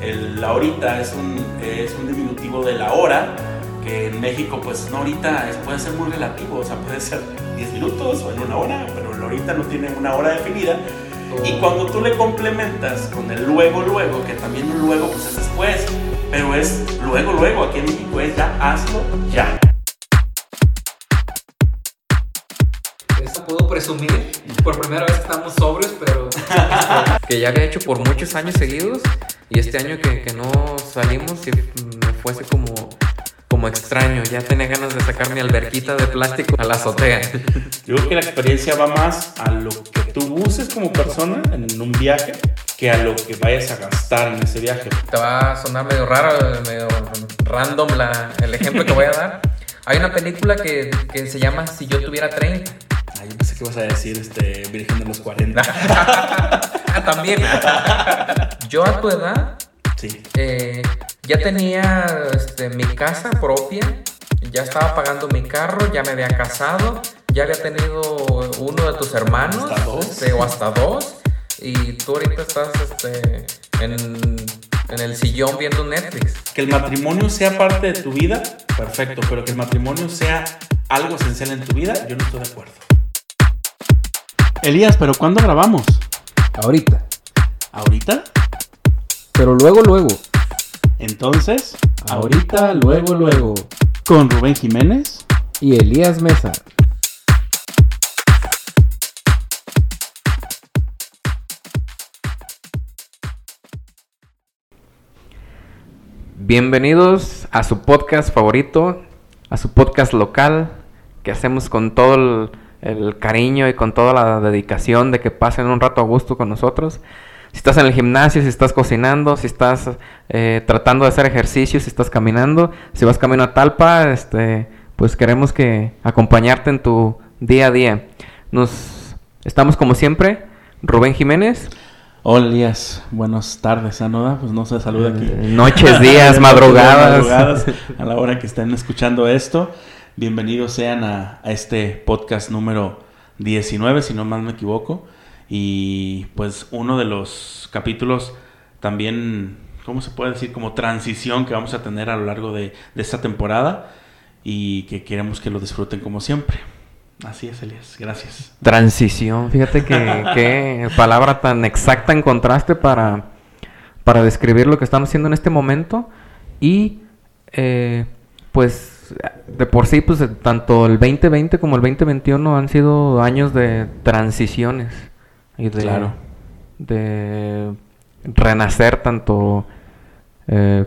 el ahorita es un, es un diminutivo de la hora, que en México pues no ahorita es, puede ser muy relativo, o sea, puede ser 10 minutos o en una hora, pero el ahorita no tiene una hora definida. Y cuando tú le complementas con el luego, luego, que también un luego pues es después, pero es luego, luego, aquí en México es ya hazlo ya. Presumir, por primera vez estamos sobrios, pero que ya había hecho por muchos años seguidos y este año que, que no salimos y me fuese como como extraño. Ya tenía ganas de sacar mi alberquita de plástico a la azotea. Yo creo que la experiencia va más a lo que tú uses como persona en un viaje que a lo que vayas a gastar en ese viaje. Te va a sonar medio raro, medio random la, el ejemplo que voy a dar. Hay una película que, que se llama Si yo tuviera 30. Que ibas a decir este, Virgen de los 40. ah, también. yo a tu edad Sí. Eh, ya tenía este, mi casa propia, ya estaba pagando mi carro, ya me había casado, ya había tenido uno de tus hermanos, Hasta dos. este, o hasta dos, y tú ahorita estás este, en, en el sillón viendo Netflix. Que el matrimonio sea parte de tu vida, perfecto, pero que el matrimonio sea algo esencial en tu vida, yo no estoy de acuerdo. Elías, ¿pero cuándo grabamos? Ahorita. ¿Ahorita? Pero luego, luego. Entonces, Ahorita, luego, luego. con Rubén Jiménez. Y Elías Mesa. Bienvenidos a su podcast favorito, a su podcast local, que hacemos con todo el, el cariño y con toda la dedicación de que pasen un rato a gusto con nosotros. Si estás en el gimnasio, si estás cocinando, si estás eh, tratando de hacer ejercicio, si estás caminando, si vas camino a Talpa, este, pues queremos que acompañarte en tu día a día. Nos estamos como siempre, Rubén Jiménez, Hola Elías, buenas tardes, Anoda, pues no se saluda aquí. Eh, noches, días, madrugadas. Madrugadas, a la hora que estén escuchando esto. Bienvenidos sean a, a este podcast número 19, si no mal me equivoco. Y pues uno de los capítulos también, ¿cómo se puede decir? Como transición que vamos a tener a lo largo de, de esta temporada y que queremos que lo disfruten como siempre. Así es, Elías. Gracias. Transición, fíjate que qué palabra tan exacta encontraste para, para describir lo que estamos haciendo en este momento. Y eh, pues de por sí, pues tanto el 2020 como el 2021 han sido años de transiciones y de, Claro. de renacer tanto eh,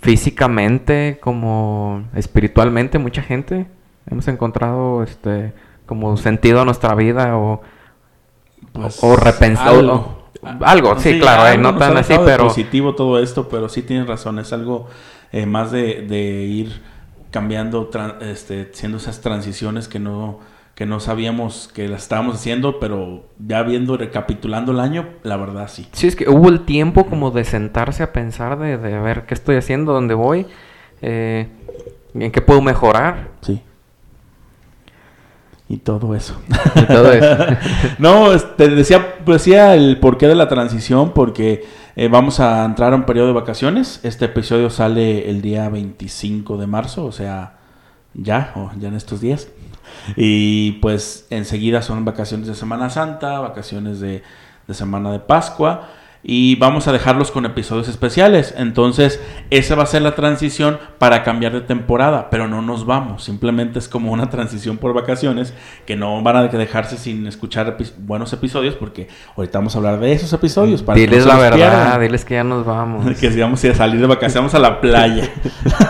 físicamente como espiritualmente. Mucha gente hemos encontrado este como sentido a nuestra vida o, Pues, o repensado algo. sí, claro, eh, no tan así, pero positivo todo esto, pero sí tienes razón, es algo eh, más de, de ir cambiando, este, haciendo esas transiciones que no que no sabíamos que las estábamos haciendo, pero ya viendo, recapitulando el año, la verdad sí. Sí, es que hubo el tiempo como de sentarse a pensar de, de a ver qué estoy haciendo, dónde voy, eh, en qué puedo mejorar. Sí. Y todo eso. Y todo eso. no, te decía, pues, decía el porqué de la transición, porque eh, vamos a entrar a un periodo de vacaciones. Este episodio sale el día 25 de marzo, o sea, ya, o ya en estos días. Y pues enseguida son vacaciones de Semana Santa, vacaciones de, de Semana de Pascua. Y vamos a dejarlos con episodios especiales. Entonces, esa va a ser la transición para cambiar de temporada. Pero no nos vamos. Simplemente es como una transición por vacaciones. Que no van a dejarse sin escuchar epi- buenos episodios. Porque ahorita vamos a hablar de esos episodios. Para que no diles la verdad, pierdan. diles que ya nos vamos. Que si vamos a salir de vacaciones, vamos a la playa.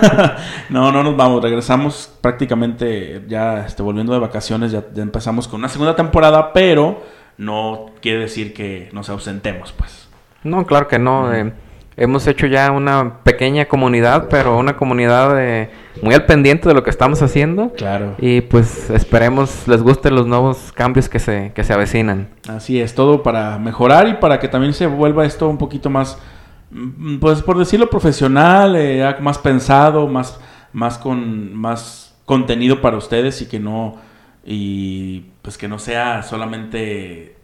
no, no nos vamos, regresamos prácticamente ya este, volviendo de vacaciones, ya, ya empezamos con una segunda temporada, pero no quiere decir que nos ausentemos, pues. No, claro que no. eh, hemos hecho ya una pequeña comunidad, pero una comunidad eh, muy al pendiente de lo que estamos haciendo. Claro. Y pues esperemos les gusten los nuevos cambios que se, que se avecinan. Así es, todo para mejorar y para que también se vuelva esto un poquito más, mm, pues por decirlo profesional, eh, más pensado, más, más con más contenido para ustedes y que no, y pues que no sea solamente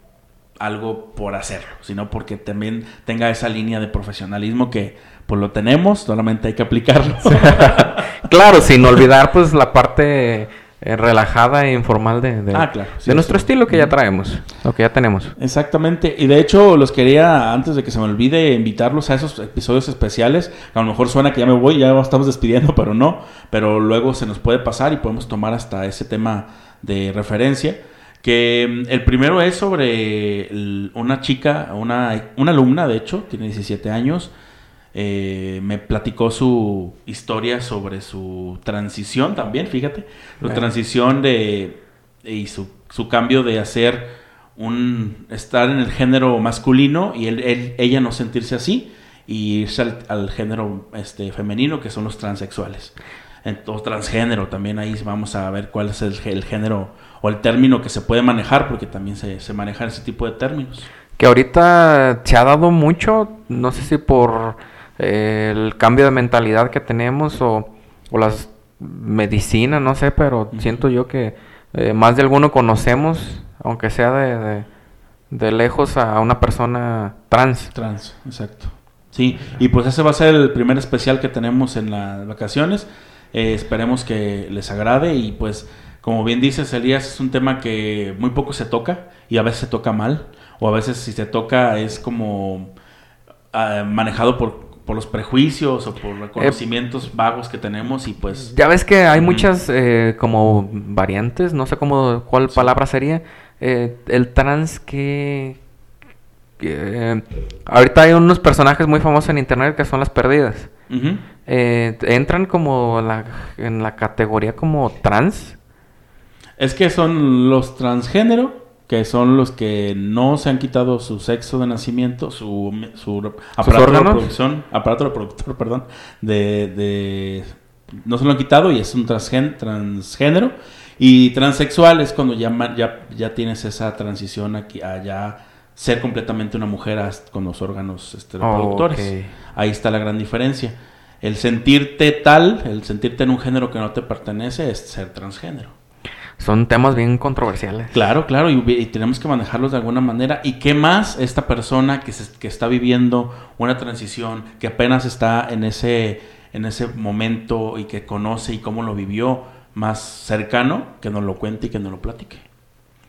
algo por hacerlo, sino porque también tenga esa línea de profesionalismo que pues lo tenemos, solamente hay que aplicarlo. claro, sin olvidar pues la parte eh, relajada e informal de, de, Ah, claro, sí, de nuestro sí. estilo que ya traemos, lo que ya tenemos. Exactamente, y de hecho los quería, antes de que se me olvide, invitarlos a esos episodios especiales, a lo mejor suena que ya me voy, ya estamos despidiendo, pero no, pero luego se nos puede pasar y podemos tomar hasta ese tema de referencia, que mm, el primero es sobre el- una chica, una, una alumna, de hecho, tiene 17 años, eh, me platicó su historia sobre su transición también, fíjate, su transición de y su, su cambio de hacer un estar en el género masculino y él, él- ella no sentirse así y irse al, al género este femenino que son los transexuales. Entonces, transgénero también ahí vamos a ver cuál es el, el género o el término que se puede manejar porque también se, se manejan ese tipo de términos. Que ahorita se ha dado mucho, no sé si por eh, el cambio de mentalidad que tenemos o, o las medicinas, no sé, pero Ujú. siento yo que eh, más de alguno conocemos, aunque sea de, de, de lejos, a una persona trans. Trans, exacto. Sí, y pues ese va a ser el primer especial que tenemos en las vacaciones. Eh, esperemos que les agrade y pues como bien dices Elías es un tema que muy poco se toca y a veces se toca mal o a veces si se toca es como ah, manejado por, por los prejuicios o por conocimientos vagos que tenemos y pues Ya ves que hay muchas eh, como variantes, no sé cómo cuál palabra sería. Eh, el trans que, eh, ahorita hay unos personajes muy famosos en internet que son las perdidas. Eh, entran como la, en la categoría como trans. Es que son los transgénero, que son los que no se han quitado su sexo de nacimiento, su, su aparato de órganos? reproducción, aparato reproductor, perdón, de, de- no se lo han quitado y es un transgén- transgénero. Y transexual es cuando ya, ya, ya tienes esa transición aquí a ya ser completamente una mujer con los órganos este, reproductores. Ok. Ahí está la gran diferencia. El sentirte tal, el sentirte en un género que no te pertenece es ser transgénero. Son temas bien controversiales. Claro, claro, y, y tenemos que manejarlos de alguna manera. ¿Y qué más esta persona que, se- que está viviendo una transición, que apenas está en ese, en ese momento y que conoce y cómo lo vivió más cercano, que nos lo cuente y que nos lo platique?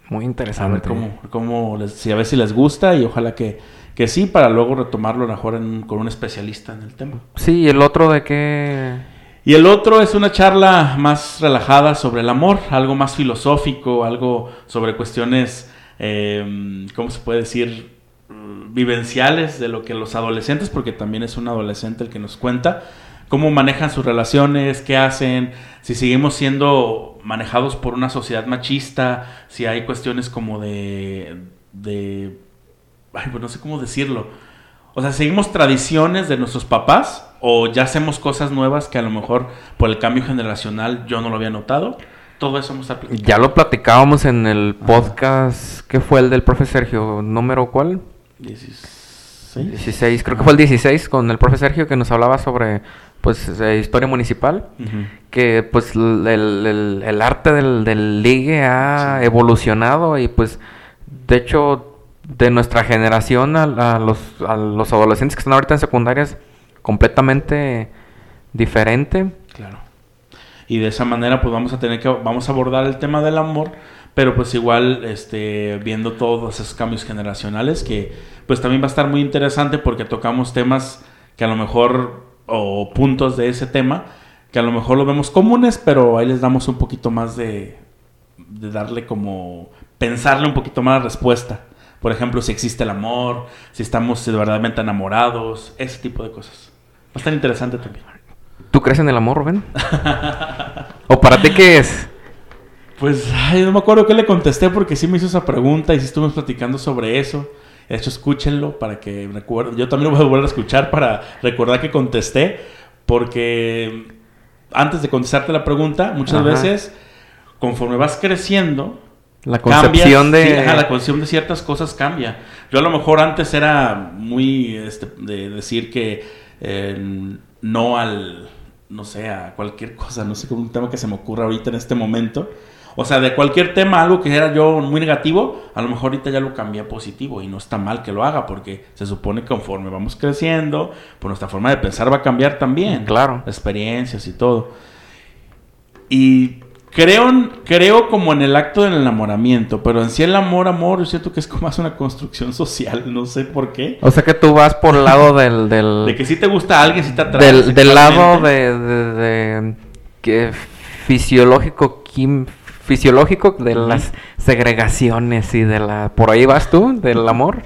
Muy A interesante. ver cómo, cómo les, si a ver si les gusta y ojalá que, que sí, para luego retomarlo a lo mejor en- con un especialista en el tema. Sí, y el otro de qué... Y el otro es una charla más relajada sobre el amor, algo más filosófico, algo sobre cuestiones, eh, ¿cómo se puede decir? Mm, Vivenciales de lo que los adolescentes, porque también es un adolescente el que nos cuenta, cómo manejan sus relaciones, qué hacen, si seguimos siendo manejados por una sociedad machista, si hay cuestiones como de... de ay, pues no sé cómo decirlo. O sea, seguimos tradiciones de nuestros papás o ya hacemos cosas nuevas que a lo mejor por el cambio generacional yo no lo había notado. Todo eso vamos a platicar. Ya lo platicábamos en el podcast que fue el del profe Sergio, número cuál? 16. 16, creo que fue el 16 con el profe Sergio que nos hablaba sobre pues eh, historia municipal, que pues el, el- el arte del, del ligue ha Sí. evolucionado y pues de hecho de nuestra generación a, a los, a los adolescentes que están ahorita en secundarias completamente diferente. Claro. Y de esa manera pues vamos a tener que vamos a abordar el tema del amor, pero pues igual este viendo todos esos cambios generacionales que pues también va a estar muy interesante porque tocamos temas que a lo mejor o puntos de ese tema que a lo mejor lo vemos comunes, pero ahí les damos un poquito más de de darle como pensarle un poquito más la respuesta. Por ejemplo, si existe el amor, si estamos verdaderamente enamorados, ese tipo de cosas. Estar interesante también. ¿Tú crees en el amor, Rubén? ¿O para ti qué es? Pues, ay, no me acuerdo qué le contesté porque sí me hizo esa pregunta y sí estuvimos platicando sobre eso. De hecho, escúchenlo para que recuerden. Yo también lo voy a volver a escuchar para recordar que contesté. Porque antes de contestarte la pregunta, muchas Ajá. veces, conforme vas creciendo, La cambias, concepción de... sí, ajá, la concepción de ciertas cosas cambia. Yo a lo mejor antes era muy este, de decir que eh, no al, no sé, a cualquier cosa, no sé, como un tema que se me ocurra ahorita en este momento. O sea, de cualquier tema, algo que era yo muy negativo, a lo mejor ahorita ya lo cambié a positivo y no está mal que lo haga porque se supone que conforme vamos creciendo, pues nuestra forma de pensar va a cambiar también. Claro. Experiencias y todo. Y creo, creo como en el acto del enamoramiento, pero en sí el amor, amor, yo siento que es como más una construcción social, no sé por qué. O sea que tú vas por el lado del... del De que si te gusta a alguien, si te atrae. del, del lado de, de- de- que fisiológico quim- fisiológico de las segregaciones y de la por ahí vas tú del amor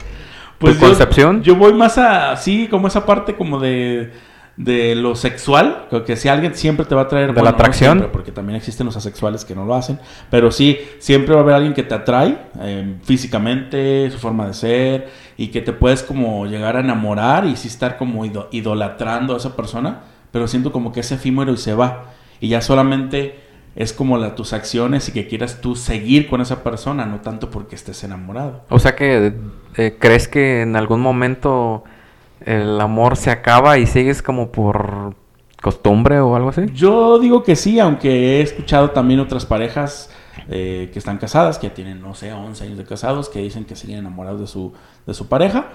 Pues tu yo- concepción Yo voy más a, sí, como esa parte como de, de lo sexual, creo que si alguien siempre te va a traer... ¿De bueno, la no atracción? siempre, porque también existen los asexuales que no lo hacen, pero sí, siempre va a haber alguien que te atrae eh, físicamente, su forma de ser, y que te puedes como llegar a enamorar y sí estar como ido- idolatrando a esa persona, pero siento como que es efímero y se va, y ya solamente... Es como la, tus acciones y que quieras tú seguir con esa persona, no tanto porque estés enamorado. o sea que eh, crees que en algún momento el amor se acaba y sigues como por costumbre o algo así Yo digo que sí, aunque he escuchado también otras parejas eh, que están casadas, que tienen, no sé, 11 años de casados, que dicen que siguen enamorados de su, de su pareja.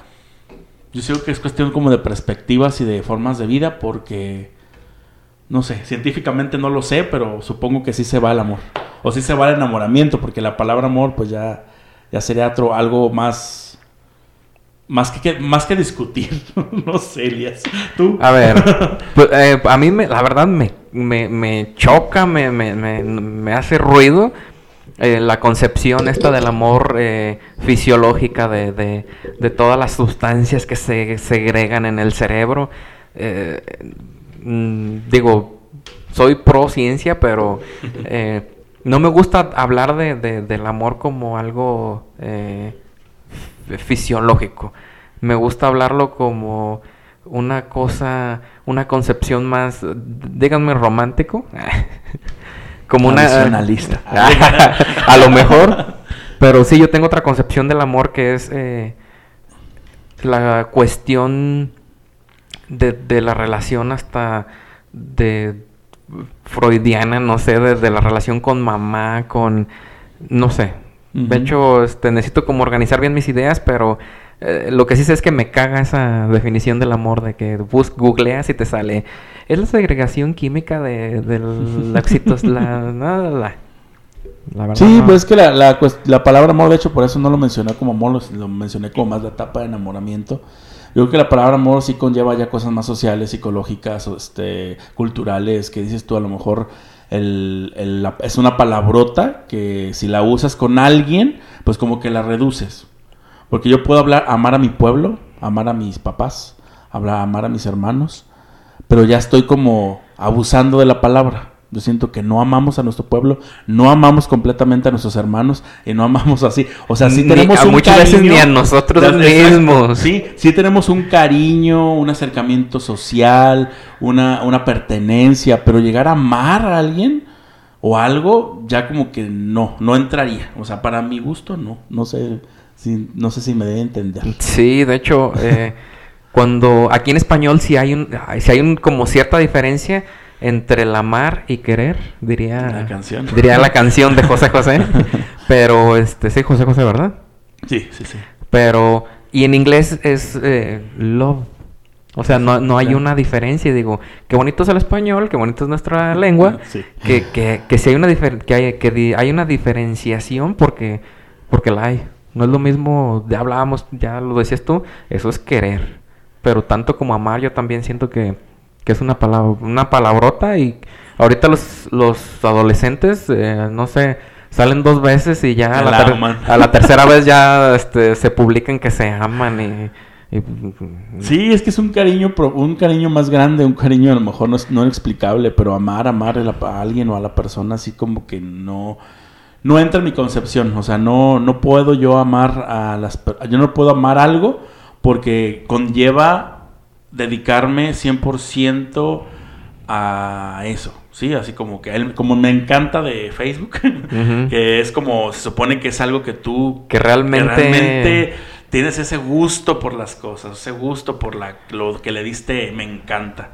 Yo sigo que es cuestión como de perspectivas y de formas de vida, porque, no sé, científicamente no lo sé, pero supongo que sí se va el amor. O sí se va el enamoramiento, porque la palabra amor, pues ya, ya sería otro, algo más... Más que, más que discutir, no sé, Elias. ¿Tú? A ver, pues, eh, a mí me, la verdad me, me, me choca, me, me, hace ruido eh, la concepción esta del amor eh, fisiológica de, de, de todas las sustancias que se segregan en el cerebro. Eh, mm, digo, soy pro ciencia, pero eh, no me gusta hablar de, de- del amor como algo fisiológico. Me gusta hablarlo como una cosa, una concepción más, díganme romántico, como una Tradicionalista. a lo mejor, pero sí yo tengo otra concepción del amor que es eh, la cuestión de, de la relación hasta de freudiana, no sé, de, de la relación con mamá, con, no sé. De hecho, este, necesito como organizar bien mis ideas, pero eh, lo que sí sé es que me caga esa definición del amor, de que bus googleas y te sale. Es la segregación química de, del la la, la, la, la. La verdad, Sí, no. pues es que la, la, palabra amor, de hecho, por eso no lo mencioné como amor, lo, lo mencioné como más la etapa de enamoramiento. Yo creo que la palabra amor sí conlleva ya cosas más sociales, psicológicas, o, este, culturales, que dices tú, a lo mejor es una palabrota que si la usas con alguien, pues como que la reduces. Porque yo puedo hablar, amar a mi pueblo, amar a mis papás, hablar, amar a mis hermanos, pero ya estoy como abusando de la palabra. Yo siento que no amamos a nuestro pueblo, no amamos completamente a nuestros hermanos y no amamos así. O sea, sí Ni- tenemos a un muchas veces ni a nosotros mismos. Sí, sí tenemos un cariño, un acercamiento social, una, una pertenencia, pero llegar a amar a alguien o algo, ya como que no, no entraría. O sea, para mi gusto, no. No sé si, no sé si me debe entender. Sí, de hecho, eh, cuando aquí en español sí hay un, sí hay un como cierta diferencia entre el amar y querer, diría La canción. diría la canción de José José, pero este sí José José, ¿verdad? Sí, sí, sí. Pero y en inglés es eh, love. O sea, no, no hay Claro. una diferencia. Digo, qué bonito es el español, qué bonito es nuestra lengua. Sí. Que, que, que si hay una difer- que hay, que di- hay una diferenciación porque, porque la hay. No es lo mismo, ya hablábamos, ya lo decías tú, eso es querer. Pero tanto como amar, yo también siento que, que es una palabra, una palabrota y ahorita los, los adolescentes, eh, no sé, salen dos veces y ya a La la, ter- aman. a la tercera vez ya este, se publican que se aman y... y- Sí, es que es un cariño, un cariño más grande, un cariño a lo mejor no es no inexplicable, pero amar, amar a, alguien o a la persona así como que no, no entra en mi concepción. O sea, no, no puedo yo amar a las, yo no puedo amar algo porque conlleva dedicarme 100% a eso. Sí, así como que él, como me encanta de Facebook, que es como se supone que es algo que tú Que realmente- que realmente tienes ese gusto por las cosas, ese gusto por la, lo que le diste, me encanta.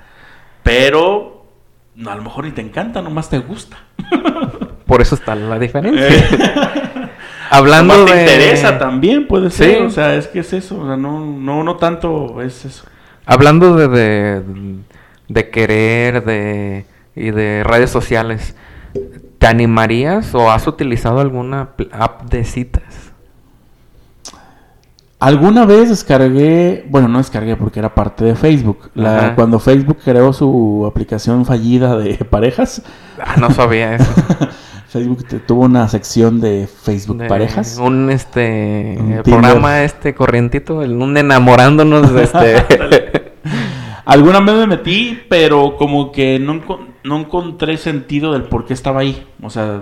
Pero no, a lo mejor ni te encanta, nomás te gusta. Por eso está la diferencia. Eh, Hablando Nomás te de... interesa también, puede ser. Sí. O sea, es que es eso. O sea, no, no, no tanto es eso. Hablando de, de, de querer de, y de redes sociales, ¿te animarías o has utilizado alguna app de citas? Alguna vez descargué, bueno, no descargué porque era parte de Facebook. La- cuando Facebook creó su aplicación fallida de parejas, Ah, no sabía eso. Facebook te- tuvo una sección de Facebook De parejas. Un este Un eh, programa este corrientito, el- un enamorándonos de este. Alguna vez me metí, pero como que no, no encontré sentido del por qué estaba ahí. O sea,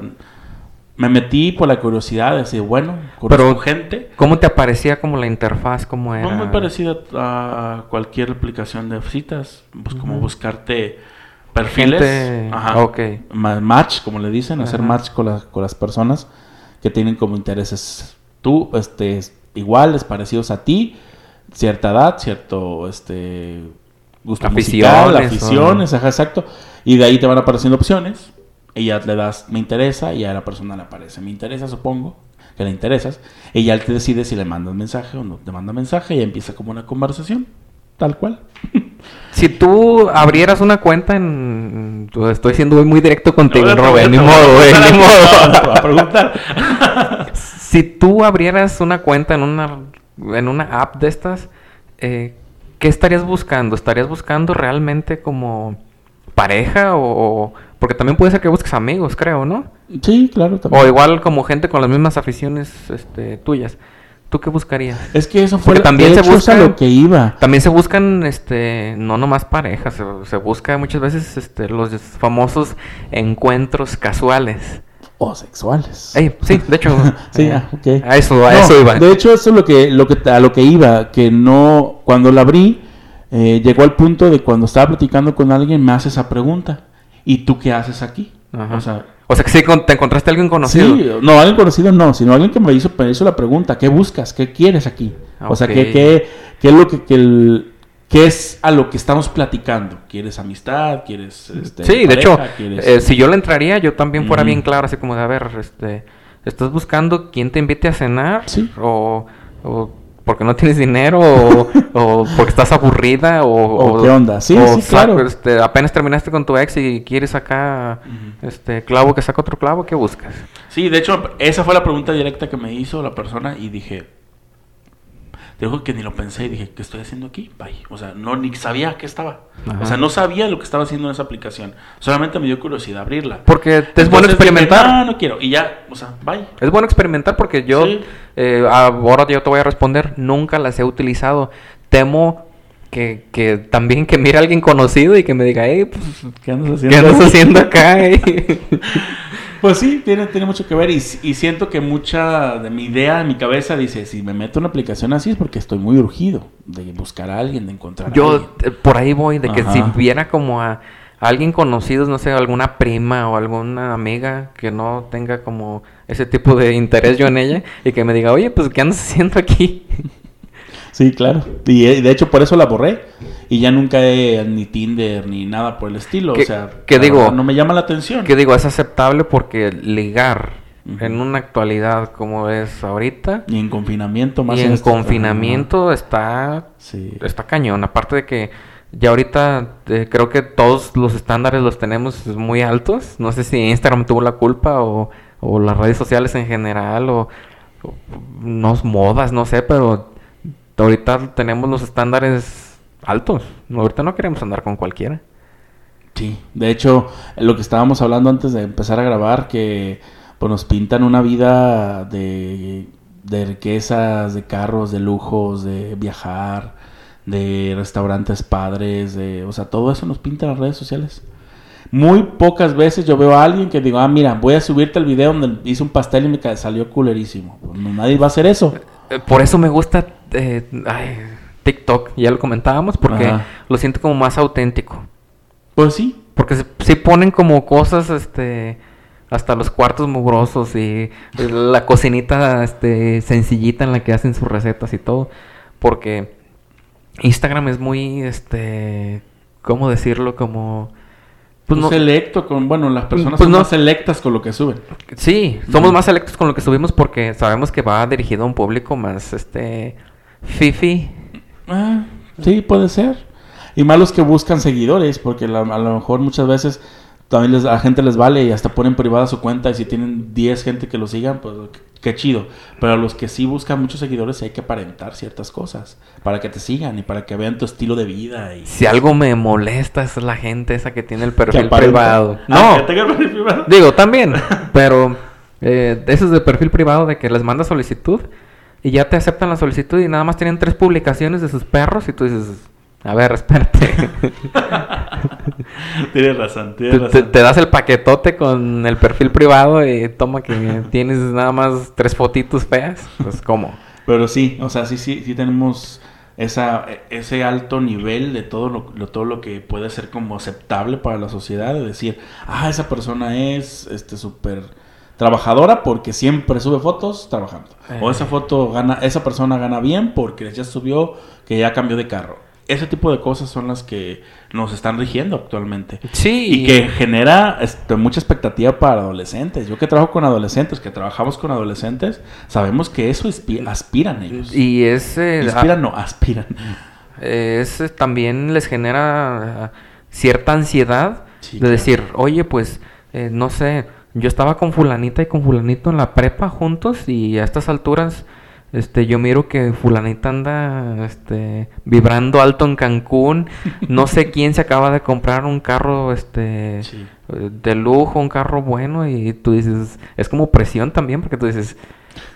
me metí por la curiosidad de decir, bueno, Pero- gente. ¿Cómo te aparecía como la interfaz? ¿Cómo era? No muy parecida a cualquier aplicación de citas. Pues como buscarte perfiles. Gente- Ajá. Match, como le dicen, hacer Ajá. match con, las- con las personas que tienen como intereses tú, este, iguales, parecidos a ti, cierta edad, cierto, este, gusto musical, Aficiones, aficiones, ajá, exacto. Y de ahí te van apareciendo opciones y ya le das me interesa y a la persona le aparece me interesa, supongo que le interesas y ya él te decide si le mandas mensaje o no te manda mensaje y empieza como una conversación, tal cual. Si tú abrieras una cuenta en... pues, Estoy siendo muy directo contigo, No, Robert, ni modo, güey, ni modo. a preguntar. Si tú abrieras una cuenta en una, en una app de estas, eh, ¿qué estarías buscando? ¿Estarías buscando realmente como pareja o, o- Porque también puede ser que busques amigos, creo, ¿no? Sí, claro, también. O igual como gente con las mismas aficiones este, tuyas. ¿Tú qué buscarías? Es que eso fue Porque también se busca- lo que iba. También se buscan, este, no nomás parejas, se, se busca muchas veces este, los famosos encuentros casuales. O sexuales. Sí, de hecho. Sí, eh, ah, ok. A eso, a No, eso iba. De hecho, eso es lo que, lo que, a lo que iba, que no, cuando la abrí, eh, llegó al punto de cuando estaba platicando con alguien, me hace esa pregunta. ¿Y tú qué haces aquí? Ajá. O sea, O sea que sí, te encontraste a alguien conocido. sí, no, alguien conocido no, sino alguien que me hizo, me hizo la pregunta, ¿qué buscas? ¿Qué quieres aquí? O sea, ¿qué, qué, qué es lo que, que el- qué es a lo que estamos platicando? ¿Quieres amistad? ¿Quieres este, Sí, de hecho, ¿Quieres- eh, si yo le entraría, yo también fuera bien claro, así como de, a ver, este, ¿estás buscando quién te invite a cenar? Sí. O, o porque no tienes dinero, o, o porque estás aburrida, o... ¿O qué onda? Sí, o claro. este, apenas terminaste con tu ex y quieres acá, Ujú. este, clavo que saca otro clavo, ¿qué buscas? Sí, de hecho, esa fue la pregunta directa que me hizo la persona y dije, te digo que ni lo pensé y dije, ¿qué estoy haciendo aquí? Bye. O sea, no ni sabía qué estaba. Ajá. O sea, no sabía lo que estaba haciendo en esa aplicación. Solamente me dio curiosidad abrirla. Porque te es bueno Entonces dije, experimentar. no, no quiero. Y ya, o sea, bye. Es bueno experimentar porque yo, Sí. eh, ahora yo te voy a responder, nunca las he utilizado. Temo que, que también que mire a alguien conocido y que me diga, hey, pues, ¿Qué andas ¿qué andas haciendo acá? eh?" Pues sí, tiene, tiene mucho que ver y, y siento que mucha de mi idea en mi cabeza dice, si me meto en una aplicación así es porque estoy muy urgido de buscar a alguien, de encontrar a yo alguien. eh, por ahí voy, de que Ajá. si viera como a, a alguien conocido, no sé, alguna prima o alguna amiga que no tenga como ese tipo de interés yo en ella y que me diga, oye, pues, ¿qué andas haciendo aquí? Sí, claro. Y eh, de hecho por eso la borré. Y ya nunca he ni Tinder ni nada por el estilo. ¿Qué- o sea, qué digo? verdad, No me llama la atención. que digo, es aceptable porque ligar en una actualidad como es ahorita Y en confinamiento más y en este- confinamiento está. Sí. está cañón. Aparte de que ya ahorita eh, creo que todos los estándares los tenemos muy altos. No sé si Instagram tuvo la culpa o, o las redes sociales en general o, o no modas, no sé, pero ahorita tenemos los estándares altos. Ahorita no queremos andar con cualquiera. Sí. De hecho, lo que estábamos hablando antes de empezar a grabar, que pues, nos pintan una vida de, de riquezas, de carros, de lujos, de viajar, de restaurantes padres, de, o sea, todo eso nos pintan las redes sociales. Muy pocas veces yo veo a alguien que digo, ah, mira, voy a subirte el video donde hice un pastel y me salió culerísimo. Pues, no, nadie va a hacer eso. Eh, Por eso me gusta eh, ay, TikTok, ya lo comentábamos, porque Ajá. lo siento como más auténtico. Pues sí, Porque se, ponen como cosas, este, hasta los cuartos mugrosos y la cocinita, este, sencillita en la que hacen sus recetas y todo. Porque Instagram es muy, este, ¿cómo decirlo? Como, Pues Pues no- selecto con, bueno, las personas Pues son no- más selectas con lo que suben. Sí, somos más selectos con lo que subimos porque sabemos que va dirigido a un público más, este, fifi. Ah, sí, puede ser. Y malos que buscan seguidores, porque la- a lo mejor muchas veces también les, a la gente les vale y hasta ponen privada su cuenta y si tienen 10 gente que lo sigan, pues qué, chido. Pero a los que sí buscan muchos seguidores hay que aparentar ciertas cosas para que te sigan y para que vean tu estilo de vida. Y... Si algo me molesta es la gente esa que tiene el perfil privado. Ah, No, que tenga el perfil privado. digo, también, pero eh, esos de perfil privado de que les manda solicitud y ya te aceptan la solicitud y nada más tienen tres publicaciones de sus perros y tú dices, a ver, espérate. Tienes razón, te, tienes te- razón. te das el paquetote con el perfil privado y toma que tienes nada más tres fotitos feas. Pues, ¿cómo? Pero sí, o sea, sí, sí, sí tenemos esa, ese alto nivel de todo lo, lo- todo lo que puede ser como aceptable para la sociedad, de decir, ah, esa persona es este súper trabajadora porque siempre sube fotos trabajando. O Eh. esa foto gana, esa persona gana bien porque ya subió que ya cambió de carro. Ese tipo de cosas son las que nos están rigiendo actualmente. Sí. Y que genera este, mucha expectativa para adolescentes. Yo que trabajo con adolescentes, que trabajamos con adolescentes, sabemos que eso aspiran ellos. Y es... eh, Inspiran, no, aspiran. es eh, también les genera ah, cierta ansiedad Sí, de claro. decir, oye, pues, eh, no sé, yo estaba con fulanita y con fulanito en la prepa juntos y a estas alturas, este, yo miro que fulanita anda, este, vibrando alto en Cancún, no sé quién se acaba de comprar un carro, este, Sí. de lujo, un carro bueno y tú dices, es como presión también porque tú dices,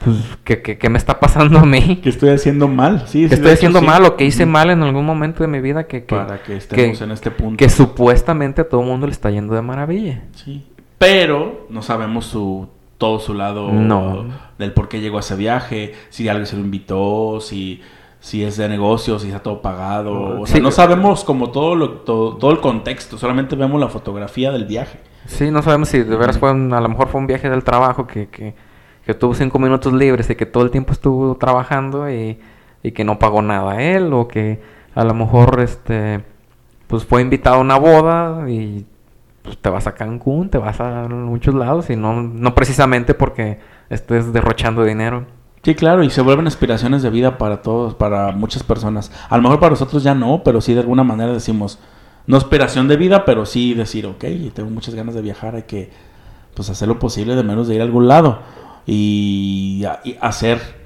pues, ¿qué, qué, qué me está pasando a mí? Que estoy haciendo mal. Sí, que estoy haciendo sí. mal o que hice mal en algún momento de mi vida que, que, Para que estemos en este punto. que supuestamente a todo el mundo le está yendo de maravilla. Sí. Pero no sabemos su todo su lado No. del por qué llegó a ese viaje, si alguien se lo invitó, si si es de negocio, si está todo pagado, o sea, Sí. no sabemos como todo lo todo, todo el contexto, solamente vemos la fotografía del viaje. Sí, no sabemos si de veras fue un- a lo mejor fue un viaje del trabajo que, que, que tuvo cinco minutos libres y que todo el tiempo estuvo trabajando y, y que no pagó nada él o que a lo mejor este pues fue invitado a una boda y pues te vas a Cancún, te vas a muchos lados y no, no precisamente porque estés derrochando dinero. Sí, claro, y se vuelven aspiraciones de vida para todos, para muchas personas. A lo mejor para nosotros ya no, pero sí de alguna manera decimos, no aspiración de vida, pero sí decir, ok, tengo muchas ganas de viajar, hay que pues hacer lo posible de menos de ir a algún lado y, hacer,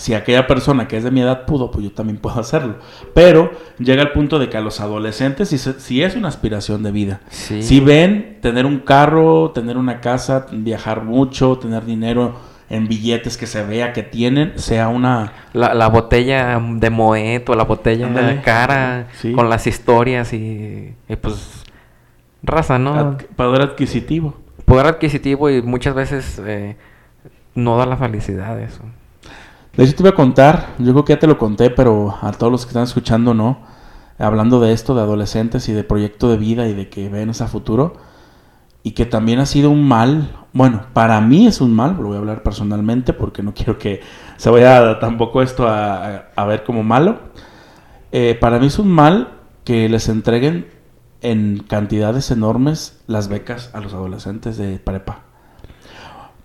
si aquella persona que es de mi edad pudo, pues yo también puedo hacerlo. Pero llega el punto de que a los adolescentes sí, se- sí es una aspiración de vida. Sí. Si ven tener un carro, tener una casa, viajar mucho, tener dinero en billetes que se vea que tienen, sea una... La, la botella de Moet o la botella Ándale. cara Sí. con las historias y, y, pues raza, ¿no? ad- poder adquisitivo. Poder adquisitivo y muchas veces eh, no da la felicidad eso. De hecho te iba a contar, yo creo que ya te lo conté, pero a todos los que están escuchando no, hablando de esto, de adolescentes y de proyecto de vida y de que ven ese futuro, y que también ha sido un mal, bueno, para mí es un mal, lo voy a hablar personalmente porque no quiero que se vaya tampoco esto a, a- ver como malo. Eh, para mí es un mal que les entreguen en cantidades enormes las becas a los adolescentes de prepa.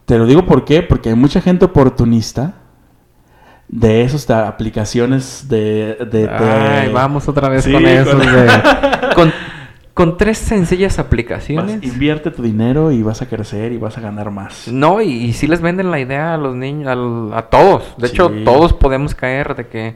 Te lo digo por qué, porque hay mucha gente oportunista de esas aplicaciones de... de- de- Ay, vamos otra vez Sí, con eso. con- de- con, con tres sencillas Vas- aplicaciones. invierte tu dinero y vas a crecer y vas a ganar más. No, y, y sí les venden la idea a los niños, a todos. De hecho, todos podemos caer de que,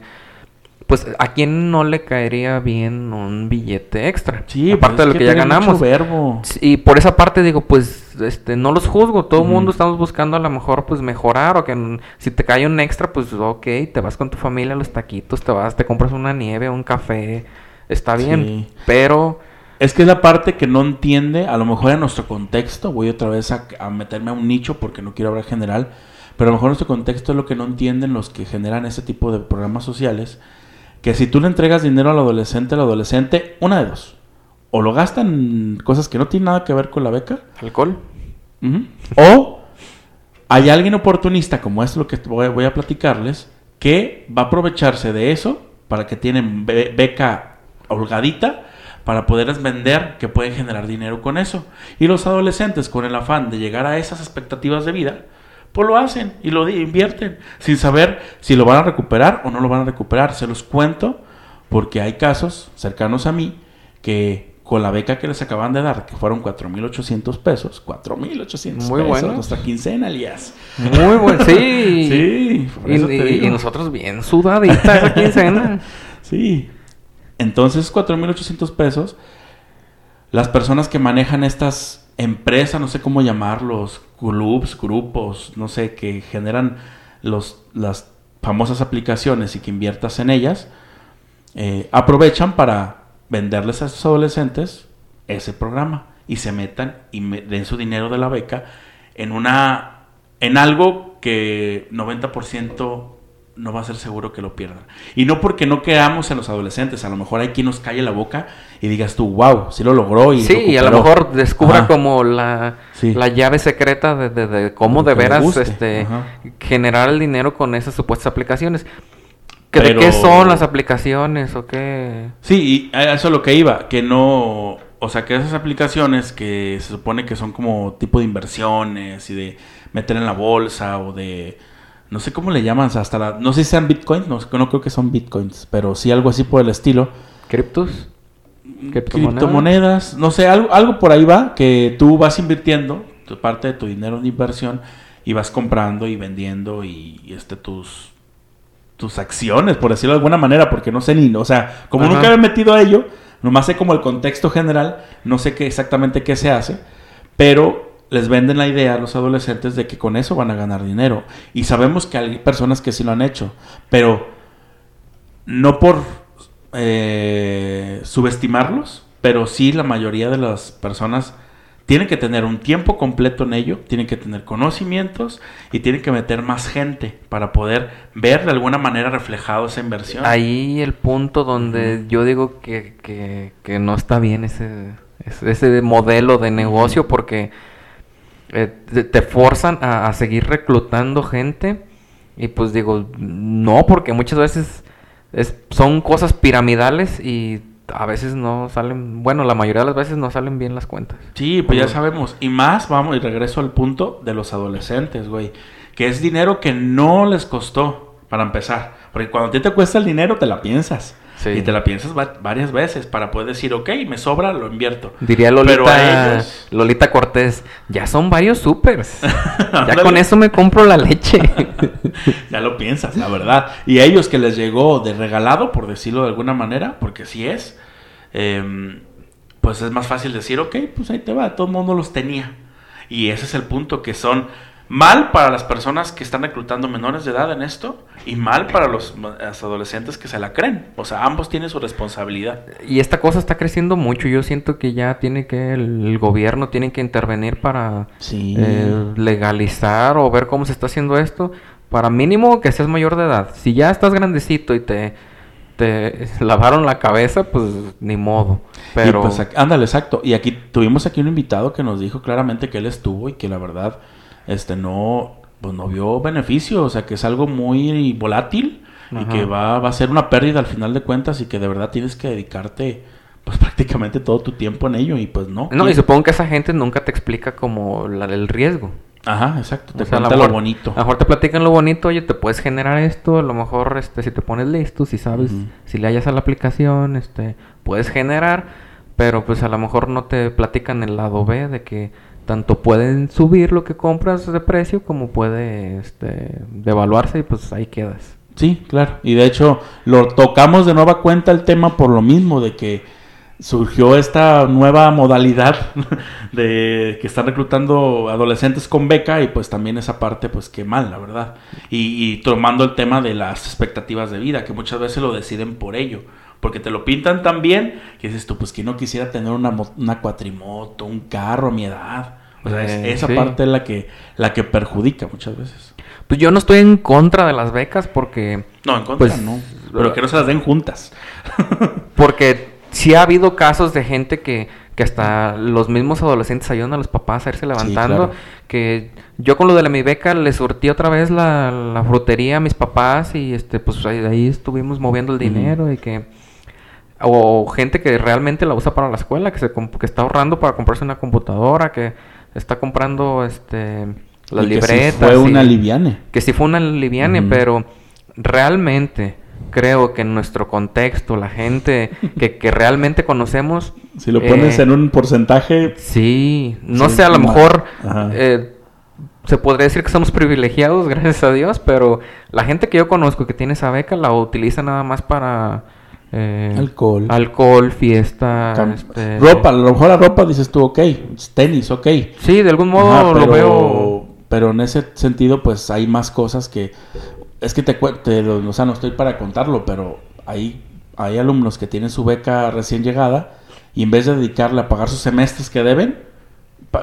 pues, ¿a quién no le caería bien un billete extra? Sí, aparte pues de es lo que, ya ganamos. verbo. Y por esa parte digo, pues, este, no los juzgo. Todo el mundo estamos buscando a lo mejor, pues, mejorar o que si te cae un extra, pues, ok, te vas con tu familia a los taquitos, te vas, te compras una nieve, un café, está bien. Sí. Pero, Es que es la parte que no entiende, a lo mejor en nuestro contexto, voy otra vez a, a meterme a un nicho porque no quiero hablar general, pero a lo mejor nuestro contexto es lo que no entienden los que generan ese tipo de programas sociales, que si tú le entregas dinero al adolescente, el adolescente, una de dos, o lo gastan en cosas que no tienen nada que ver con la beca, alcohol. O hay alguien oportunista, como es lo que voy, voy a platicarles, que va a aprovecharse de eso para que tienen be- beca holgadita para poderles vender que pueden generar dinero con eso. Y los adolescentes con el afán de llegar a esas expectativas de vida, pues lo hacen y lo invierten sin saber si lo van a recuperar o no lo van a recuperar. Se los cuento porque hay casos cercanos a mí que con la beca que les acaban de dar, que fueron 4.800 pesos, 4.800 Muy pesos, bueno. nuestra quincena, Elías. Muy bueno, sí. Sí, por Y, eso te y- digo. y nosotros bien sudadita esa quincena. Sí. Entonces, 4.800 pesos. Las personas que manejan estas empresas, no sé cómo llamarlos, clubs, grupos, no sé, que generan los, las famosas aplicaciones y que inviertas en ellas, eh, aprovechan para venderles a esos adolescentes ese programa y se metan y den su dinero de la beca en una en algo que 90% no va a ser seguro que lo pierdan. Y no porque no queramos en los adolescentes, a lo mejor hay quien nos calle la boca y digas tú, wow, sí lo logró y Sí, y a lo recuperó". mejor descubra Ajá. como la, Sí. la llave secreta de, de- de cómo de veras este, ajá. generar el dinero con esas supuestas aplicaciones. ¿Que Pero- ¿De qué son las aplicaciones o qué? Sí, y a eso es lo que iba, que no, o sea, que esas aplicaciones que se supone que son como tipo de inversiones y de meter en la bolsa o de, no sé cómo le llaman, hasta la, no sé si sean bitcoins, no, no creo que son bitcoins, pero sí algo así por el estilo. ¿Criptos? Criptomonedas, no sé, algo, algo por ahí va, que tú vas invirtiendo tu parte de tu dinero de inversión y vas comprando y vendiendo y, y, este tus tus acciones, por decirlo de alguna manera, porque no sé ni, o sea, como Ajá. nunca me he metido a ello, nomás sé como el contexto general, no sé qué exactamente qué se hace, pero les venden la idea a los adolescentes de que con eso van a ganar dinero. Y sabemos que hay personas que sí lo han hecho, pero no por eh, subestimarlos, pero sí la mayoría de las personas tienen que tener un tiempo completo en ello, tienen que tener conocimientos y tienen que meter más gente para poder ver de alguna manera reflejado esa inversión. Ahí el punto donde yo digo que, que, que no está bien ese, ese, ese modelo de negocio porque eh, te, forzan a, a seguir reclutando gente y pues digo, no, porque muchas veces es- son cosas piramidales y a veces no salen, bueno, la mayoría de las veces no salen bien las cuentas. Sí, pues ya sabemos. Y más, vamos, y regreso al punto de los adolescentes, güey. Que es dinero que no les costó, para empezar. Porque cuando a ti te cuesta el dinero, te la piensas. Sí. Y te la piensas va- varias veces para poder decir, ok, me sobra, lo invierto. Diría Pero a Lolita, ellos- Lolita Cortés, ya son varios supers. ya con eso me compro la leche. ya lo piensas, la verdad. Y a ellos que les llegó de regalado, por decirlo de alguna manera, porque sí es, em, pues es más fácil decir, ok, pues ahí te va, todo el mundo los tenía. Y ese es el punto, que son mal para las personas que están reclutando menores de edad en esto y mal para los, los adolescentes que se la creen. O sea, ambos tienen su responsabilidad. Y esta cosa está creciendo mucho. Yo siento que ya tiene que el, gobierno tiene que intervenir para Sí. eh, legalizar o ver cómo se está haciendo esto. Para mínimo que seas mayor de edad. Si ya estás grandecito y te, te lavaron la cabeza, pues ni modo. Pero Y pues, ándale, exacto. Y aquí tuvimos aquí un invitado que nos dijo claramente que él estuvo y que la verdad, este, no, pues no vio beneficio, o sea, que es algo muy volátil y que va, va a ser una pérdida al final de cuentas y que de verdad tienes que dedicarte, pues prácticamente todo tu tiempo en ello y pues no. no, Y- y supongo que esa gente nunca te explica como la, el riesgo. Ajá, exacto. Te O sea, a cuenta lo bonito. A lo mejor te platican lo bonito, oye, te puedes generar esto, a lo mejor este si te pones listo, si sabes, si le hayas a la aplicación, este puedes generar, pero pues a lo mejor no te platican el lado B de que tanto pueden subir lo que compras de precio como puede este devaluarse y pues ahí quedas. Sí, claro. Y de hecho, lo tocamos de nueva cuenta el tema por lo mismo, de que surgió esta nueva modalidad de que están reclutando adolescentes con beca y pues también esa parte, pues qué mal, la verdad. Y, tomando el tema de las expectativas de vida, que muchas veces lo deciden por ello. Porque te lo pintan tan bien que dices tú, pues que no quisiera tener una, una cuatrimoto, un carro a mi edad. O sea, es- Eh, esa sí. parte es la que, la que perjudica muchas veces. Pues yo no estoy en contra de las becas porque No, en contra Pues, no. Pero que no se las den juntas. Porque sí ha habido casos de gente que, que hasta los mismos adolescentes ayudan a los papás a irse levantando. claro. Que yo con lo de la mi beca le surtí otra vez la, la frutería a mis papás y este pues ahí, ahí estuvimos moviendo el dinero y que o gente que realmente la usa para la escuela, que, se, que está ahorrando para comprarse una computadora, que está comprando este las Y que libretas. fue y- una liviane. que sí fue una liviane, pero realmente creo que en nuestro contexto, la gente que, que realmente conocemos, Si lo pones eh, en un porcentaje, sí, no Sí, sé, a lo mejor eh, se podría decir que somos privilegiados, gracias a Dios, pero la gente que yo conozco que tiene esa beca la utiliza nada más para eh, Alcohol. alcohol, fiesta, cam- este, ropa, a lo mejor la ropa dices tú, ok, tenis, ok. Sí, de algún modo Ajá, lo pero, veo. pero en ese sentido, pues hay más cosas que. Es que te cuento, o sea, no estoy para contarlo, pero hay, hay alumnos que tienen su beca recién llegada y en vez de dedicarle a pagar sus semestres que deben,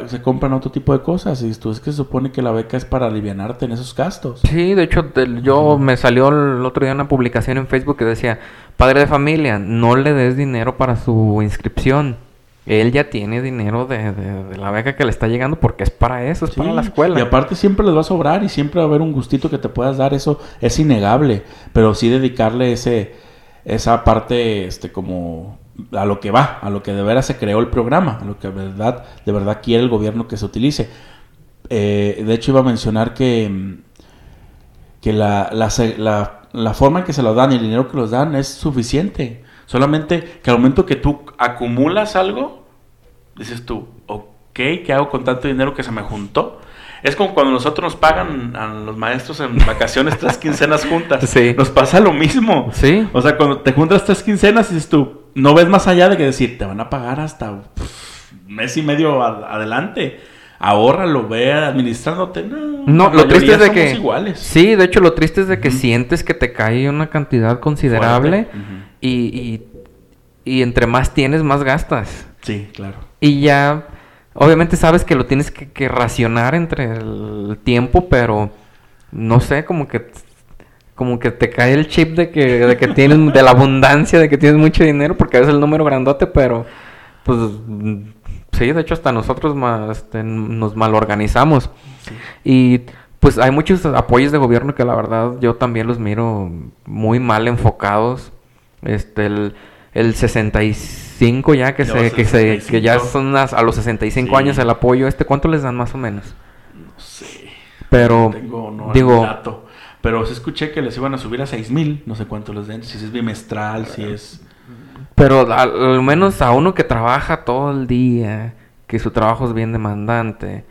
se compran otro tipo de cosas. Y tú es que se supone que la beca es para alivianarte en esos gastos. Sí, de hecho, yo me salió el otro día una publicación en Facebook que decía, padre de familia, no le des dinero para su inscripción. Él ya tiene dinero de, de- de la beca que le está llegando porque es para eso, es para la escuela. Y aparte siempre les va a sobrar y siempre va a haber un gustito que te puedas dar, eso es innegable, pero sí dedicarle ese esa parte este como a lo que va, a lo que de veras se creó el programa, a lo que de verdad de verdad quiere el gobierno que se utilice. Eh, de hecho iba a mencionar que mm, que la, la, la forma en que se lo dan y el dinero que los dan es suficiente. Solamente que al momento que tú acumulas algo, dices tú, ok, ¿qué hago con tanto dinero que se me juntó? Es como cuando nosotros nos pagan a los maestros en vacaciones tres quincenas juntas. Sí. Nos pasa lo mismo. Sí. O sea, cuando te juntas tres quincenas, dices tú, no ves más allá de que decir, te van a pagar hasta pff, mes y medio a- adelante. Ahórralo, ve administrándote. No, No, lo triste es de que... iguales. Sí, de hecho lo triste es de que sientes que te cae una cantidad considerable y, y entre más tienes, más gastas. Sí, claro. Y ya, obviamente sabes que lo tienes que, que racionar entre el tiempo, pero no sé, como que como que te cae el chip de que, de que tienes, de la abundancia, de que tienes mucho dinero, porque a veces el número grandote, pero pues sí, de hecho hasta nosotros ma- este, nos malorganizamos. Y pues hay muchos apoyos de gobierno que la verdad yo también los miro muy mal enfocados. Este, el, el 65 ya que Ya se, que se, que ya 65. son las- a los 65 Sí. años el apoyo este, ¿cuánto les dan más o menos? No sé. Pero No tengo no, digo, dato. Pero sí escuché que les iban a subir a seis mil. No sé cuánto les den. Si es bimestral, si es. pero al, al menos a uno que trabaja todo el día, que su trabajo es bien demandante,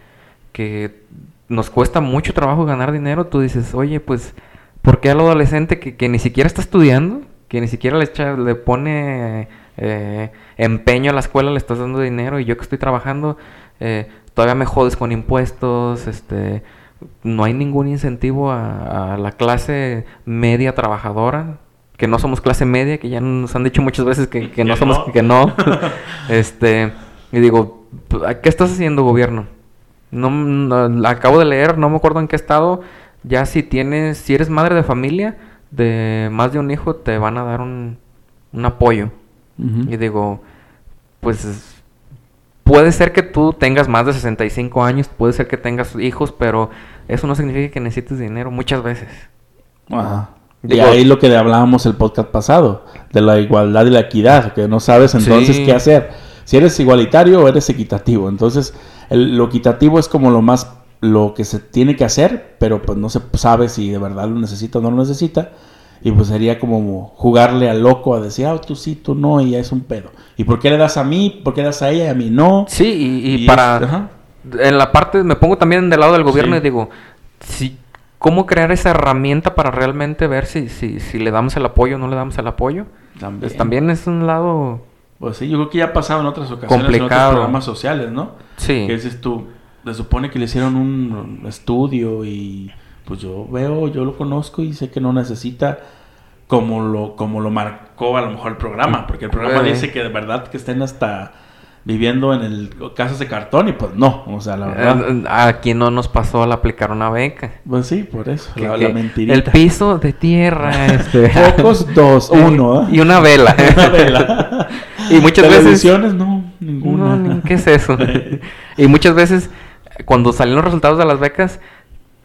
que nos cuesta mucho trabajo ganar dinero, tú dices, oye, pues, ¿por qué al adolescente que, que ni siquiera está estudiando, que ni siquiera le, echa, le pone eh, empeño a la escuela, le estás dando dinero y yo que estoy trabajando, eh, todavía me jodes con impuestos, este, no hay ningún incentivo a, a la clase media trabajadora, que no somos clase media, que ya nos han dicho muchas veces que, que no somos, no. que no, este, y digo, ¿qué estás haciendo gobierno? No, no, acabo de leer, no me acuerdo en qué estado, ya si tienes, si eres madre de familia, de más de un hijo, te van a dar un, un apoyo. Y digo, pues puede ser que tú tengas más de 65 años, puede ser que tengas hijos, pero eso no significa que necesites dinero muchas veces. Ajá. Y Digo- ahí lo que hablábamos el podcast pasado, de la igualdad y la equidad, que no sabes entonces Sí. qué hacer. Si eres igualitario o eres equitativo. Entonces, el- lo equitativo es como lo más, lo que se tiene que hacer, pero pues no se sabe si de verdad lo necesita o no lo necesita. Y pues sería como jugarle al loco a decir, ah, tú sí, tú no, y ya es un pedo. ¿Y por qué le das a mí? ¿Por qué le das a ella y a mí no? Sí, y, y Y para... es- ajá. En la parte, me pongo también del lado del gobierno Sí. y digo, si, ¿cómo crear esa herramienta para realmente ver si, si, si le damos el apoyo o no le damos el apoyo? También. Pues también es un lado... Pues sí, yo creo que ya ha pasado en otras ocasiones, en Complicado. otros programas sociales, ¿no? Sí. Que dices tú, se supone que le hicieron un estudio y pues yo veo, yo lo conozco y sé que no necesita como lo, como lo marcó a lo mejor el programa, porque el programa Eh. dice que de verdad que estén hasta viviendo en el casas de cartón y pues no, o sea, la verdad. Eh, Aquí no nos pasó al aplicar una beca. Pues sí, por eso, Que- la, la mentirita. El piso de tierra, este... Pocos, dos, uno. ¿eh? Y una vela. Una vela. y muchas veces... No, ninguna. No, ¿qué es eso? y muchas veces, cuando salen los resultados de las becas,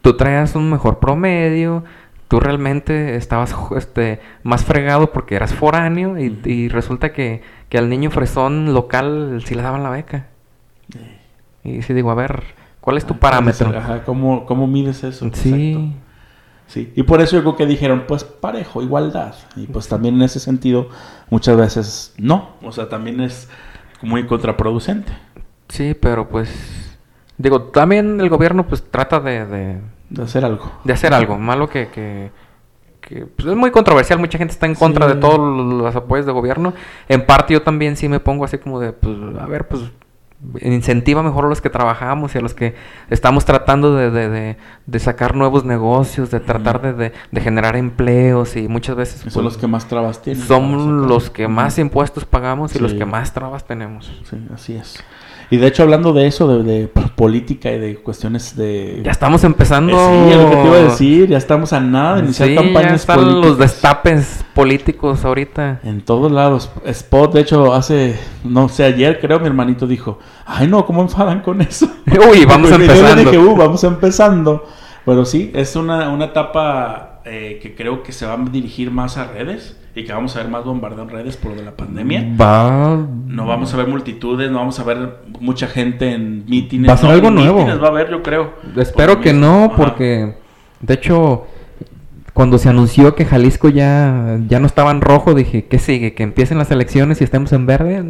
tú traías un mejor promedio, tú realmente estabas este, más fregado porque eras foráneo y, y resulta que, que al niño fresón local sí le daban la beca. Y sí digo, a ver, ¿cuál es tu parámetro? Ajá, ¿cómo, cómo mides eso? Sí. Exacto. Sí, y por eso yo creo que dijeron, pues parejo, igualdad. Y pues también en ese sentido, muchas veces no. O sea, también es muy contraproducente Sí, pero pues... Digo, también el gobierno pues trata de, de, de hacer algo. de hacer algo. Malo que... que, que, pues, es muy controversial. Mucha gente está en contra Sí. de todos los apoyos de gobierno. En parte yo también sí me pongo así como de... Pues, a ver, pues... Incentiva mejor a los que trabajamos y a los que estamos tratando de, de, de, de sacar nuevos negocios, de tratar de, de, de generar empleos y muchas veces Y pues, son los que más trabas tienen. son los que más impuestos pagamos y los que más trabas tenemos. Sí, así es. Y de hecho, hablando de eso, de, de política y de cuestiones de... Ya estamos empezando. Eh, sí, es lo que te iba a decir. Ya estamos a nada de iniciar Sí, campañas ya están políticas. los destapes políticos ahorita. En todos lados. Spot, de hecho, hace, no sé, ayer creo mi hermanito dijo, ay no, ¿cómo enfadan con eso? Uy, vamos Y yo empezando. dije, "Uh, vamos empezando. Pero sí, es una, una etapa eh, que creo que se va a dirigir más a redes y que vamos a ver más bombardeo en redes por lo de la pandemia. Va. No vamos a ver multitudes, no vamos a ver mucha gente en mítines. Va a ser no, algo nuevo. mítines va a haber, yo creo. Espero que no. Ajá. porque de hecho, cuando se anunció que Jalisco ya, ya no estaba en rojo, dije, ¿qué sigue? ¿Que empiecen las elecciones y estemos en verde?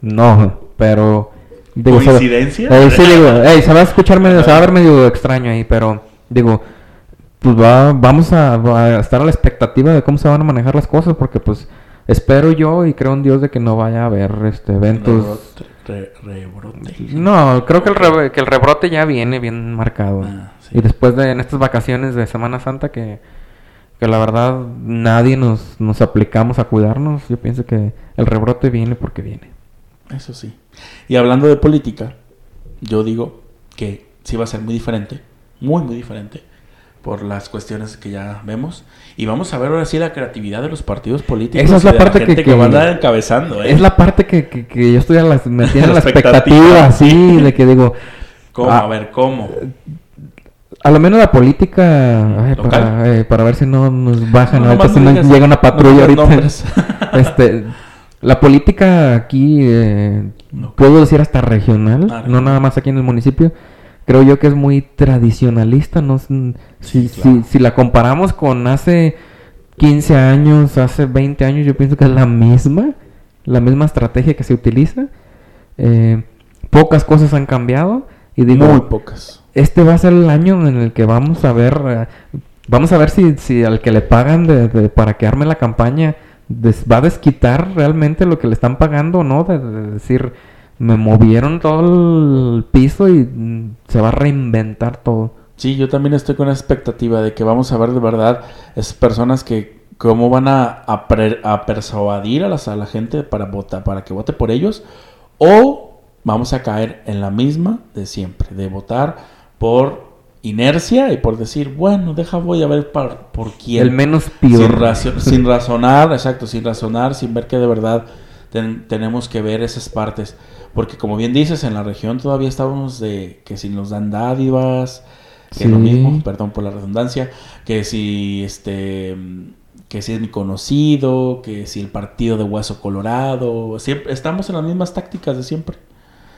No, pero. digo, ¿Coincidencia? Eh, sí, digo, ey, se va a escuchar medio, se va a ver medio extraño ahí, pero digo, pues va, vamos a, a estar a la expectativa de cómo se van a manejar las cosas, porque pues espero yo y creo en Dios de que no vaya a haber este eventos. Rebrote, re- rebrote. No, creo que el, re- que el rebrote ya viene bien marcado. Ah, sí. Y después de en estas vacaciones de Semana Santa que, que la verdad nadie nos, nos aplicamos a cuidarnos, yo pienso que el rebrote viene porque viene. Eso sí. Y hablando de política, yo digo que sí va a ser muy diferente, muy, muy diferente, por las cuestiones que ya vemos. Y vamos a ver ahora sí la creatividad de los partidos políticos. Esa es y la de parte gente que- que, que- va a encabezando. ¿eh? Es la parte que, que, que yo estoy a la, me tiene la La expectativa. así, de que digo, ¿Cómo? Ah. A ver, ¿cómo? a lo menos la política, ay, para, eh, para ver si no nos bajan, No, ahorita si no no llega una no patrulla digas ahorita. este, la política aquí, eh, No. puedo decir hasta regional, Ah, no nada más aquí en el municipio, creo yo que es muy tradicionalista, no si, claro. si, si la comparamos con hace 15 años, hace 20 años, yo pienso que es la misma, la misma estrategia que se utiliza. Eh, pocas cosas han cambiado y digo, Muy pocas. este va a ser el año en el que vamos a ver, eh, vamos a ver si, si al que le pagan de, de- para que arme la campaña des- va a desquitar realmente lo que le están pagando o no, de, de decir, me movieron todo el piso y se va a reinventar todo. Sí, yo también estoy con esa expectativa de que vamos a ver de verdad esas personas que cómo van a, a, pre- a persuadir a, las- a la gente para votar, para que vote por ellos, o vamos a caer en la misma de siempre, de votar por inercia y por decir, bueno, deja voy a ver par- por quién. El menos sin, peor. sin razonar, exacto, sin razonar, sin ver que de verdad ten- tenemos que ver esas partes. Porque como bien dices, en la región todavía estábamos de que si nos dan dádivas, que lo mismo, perdón por la redundancia, que si este que si es mi conocido, que si el partido de Hueso Colorado, siempre estamos en las mismas tácticas de siempre.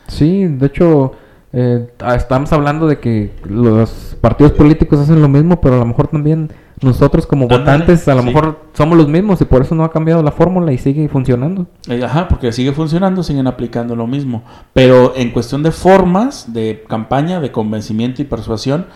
Sí, de hecho, eh, ah, estamos hablando de que los partidos políticos hacen lo mismo, pero a lo mejor también nosotros como votantes a lo sí. mejor somos los mismos y por eso no ha cambiado la fórmula y sigue funcionando. Eh, Ajá, porque sigue funcionando, siguen aplicando lo mismo. Pero en cuestión de formas de campaña, de convencimiento y persuasión,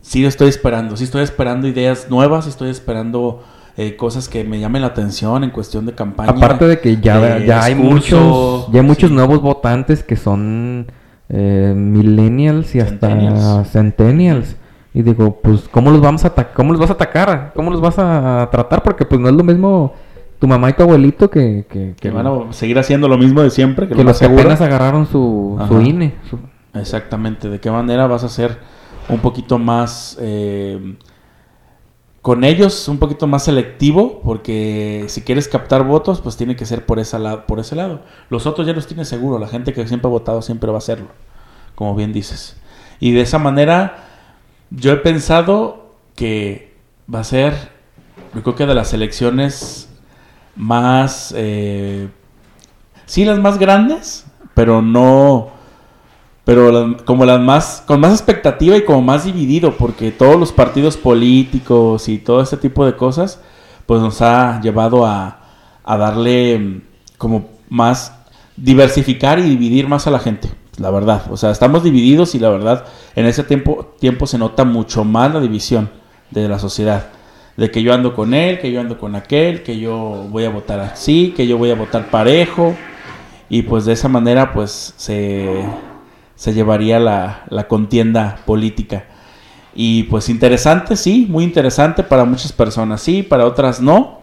sí estoy esperando. Sí estoy esperando ideas nuevas, estoy esperando eh, cosas que me llamen la atención en cuestión de campaña. Aparte de que ya, de ya hay muchos, ya hay muchos sí. nuevos votantes que son eh, millennials y hasta Centennials. centennials. Y digo, pues, ¿cómo los vamos a cómo los vas a atacar? ¿Cómo los vas a tratar? Porque pues no es lo mismo tu mamá y tu abuelito que, que, Que van a seguir haciendo lo mismo de siempre, que, que lo los que apenas agarraron su, su. INE. su- Exactamente, de qué manera vas a ser un poquito más eh, con ellos, un poquito más selectivo, porque si quieres captar votos, pues tiene que ser por, esa por ese lado. Los otros ya los tienes seguro, la gente que siempre ha votado siempre va a hacerlo, como bien dices. Y de esa manera, yo he pensado que va a ser, yo creo que de las elecciones más, eh, sí las más grandes, pero no, pero como las más, con más expectativa y como más dividido, porque todos los partidos políticos y todo este tipo de cosas, pues nos ha llevado a, a darle mm, como más, diversificar y dividir más a la gente, la verdad. O sea, estamos divididos y la verdad, en ese tiempo, tiempo se nota mucho más la división de la sociedad. De que yo ando con él, que yo ando con aquel, que yo voy a votar así, que yo voy a votar parejo. Y pues de esa manera pues se, se llevaría la, la contienda política. Y pues interesante, sí, muy interesante para muchas personas, sí, para otras no.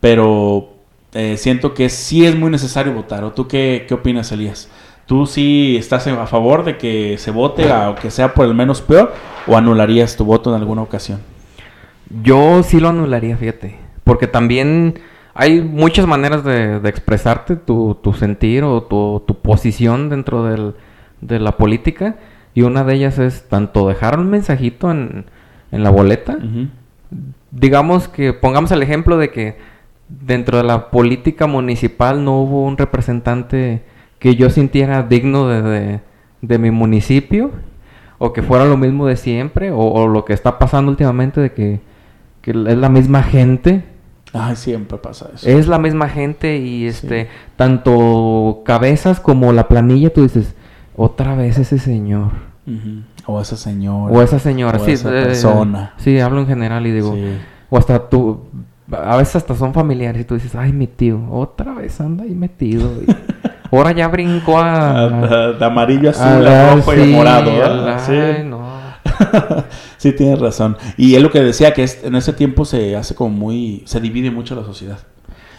Pero eh, siento que sí es muy necesario votar. ¿O tú qué, qué opinas, Elías? ¿Tú sí estás a favor de que se vote, aunque sea por el menos peor, o anularías tu voto en alguna ocasión? Yo sí lo anularía, fíjate. Porque también hay muchas maneras de, de expresarte tu, tu sentir o tu, tu posición dentro del- de la política. Y una de ellas es tanto dejar un mensajito en, en la boleta. Digamos que pongamos el ejemplo de que dentro de la política municipal no hubo un representante que yo sintiera digno de, de- de mi municipio o que fuera lo mismo de siempre o, o lo que está pasando últimamente de que, que es la misma gente Ay, siempre pasa eso. es la misma gente y este tanto cabezas como la planilla tú dices otra vez ese señor. O esa señora. o esa señora o sí esa eh, persona. sí hablo en general y digo Sí. o hasta tú, a veces hasta son familiares y tú dices, ay, mi tío, otra vez anda ahí metido. y ahora ya brincó a... De amarillo, azul, a rojo y sí, morado. ¿verdad? la- Sí. ay, no. sí, tienes razón. Y es lo que decía, que es- en ese tiempo se hace como muy... Se divide mucho la sociedad.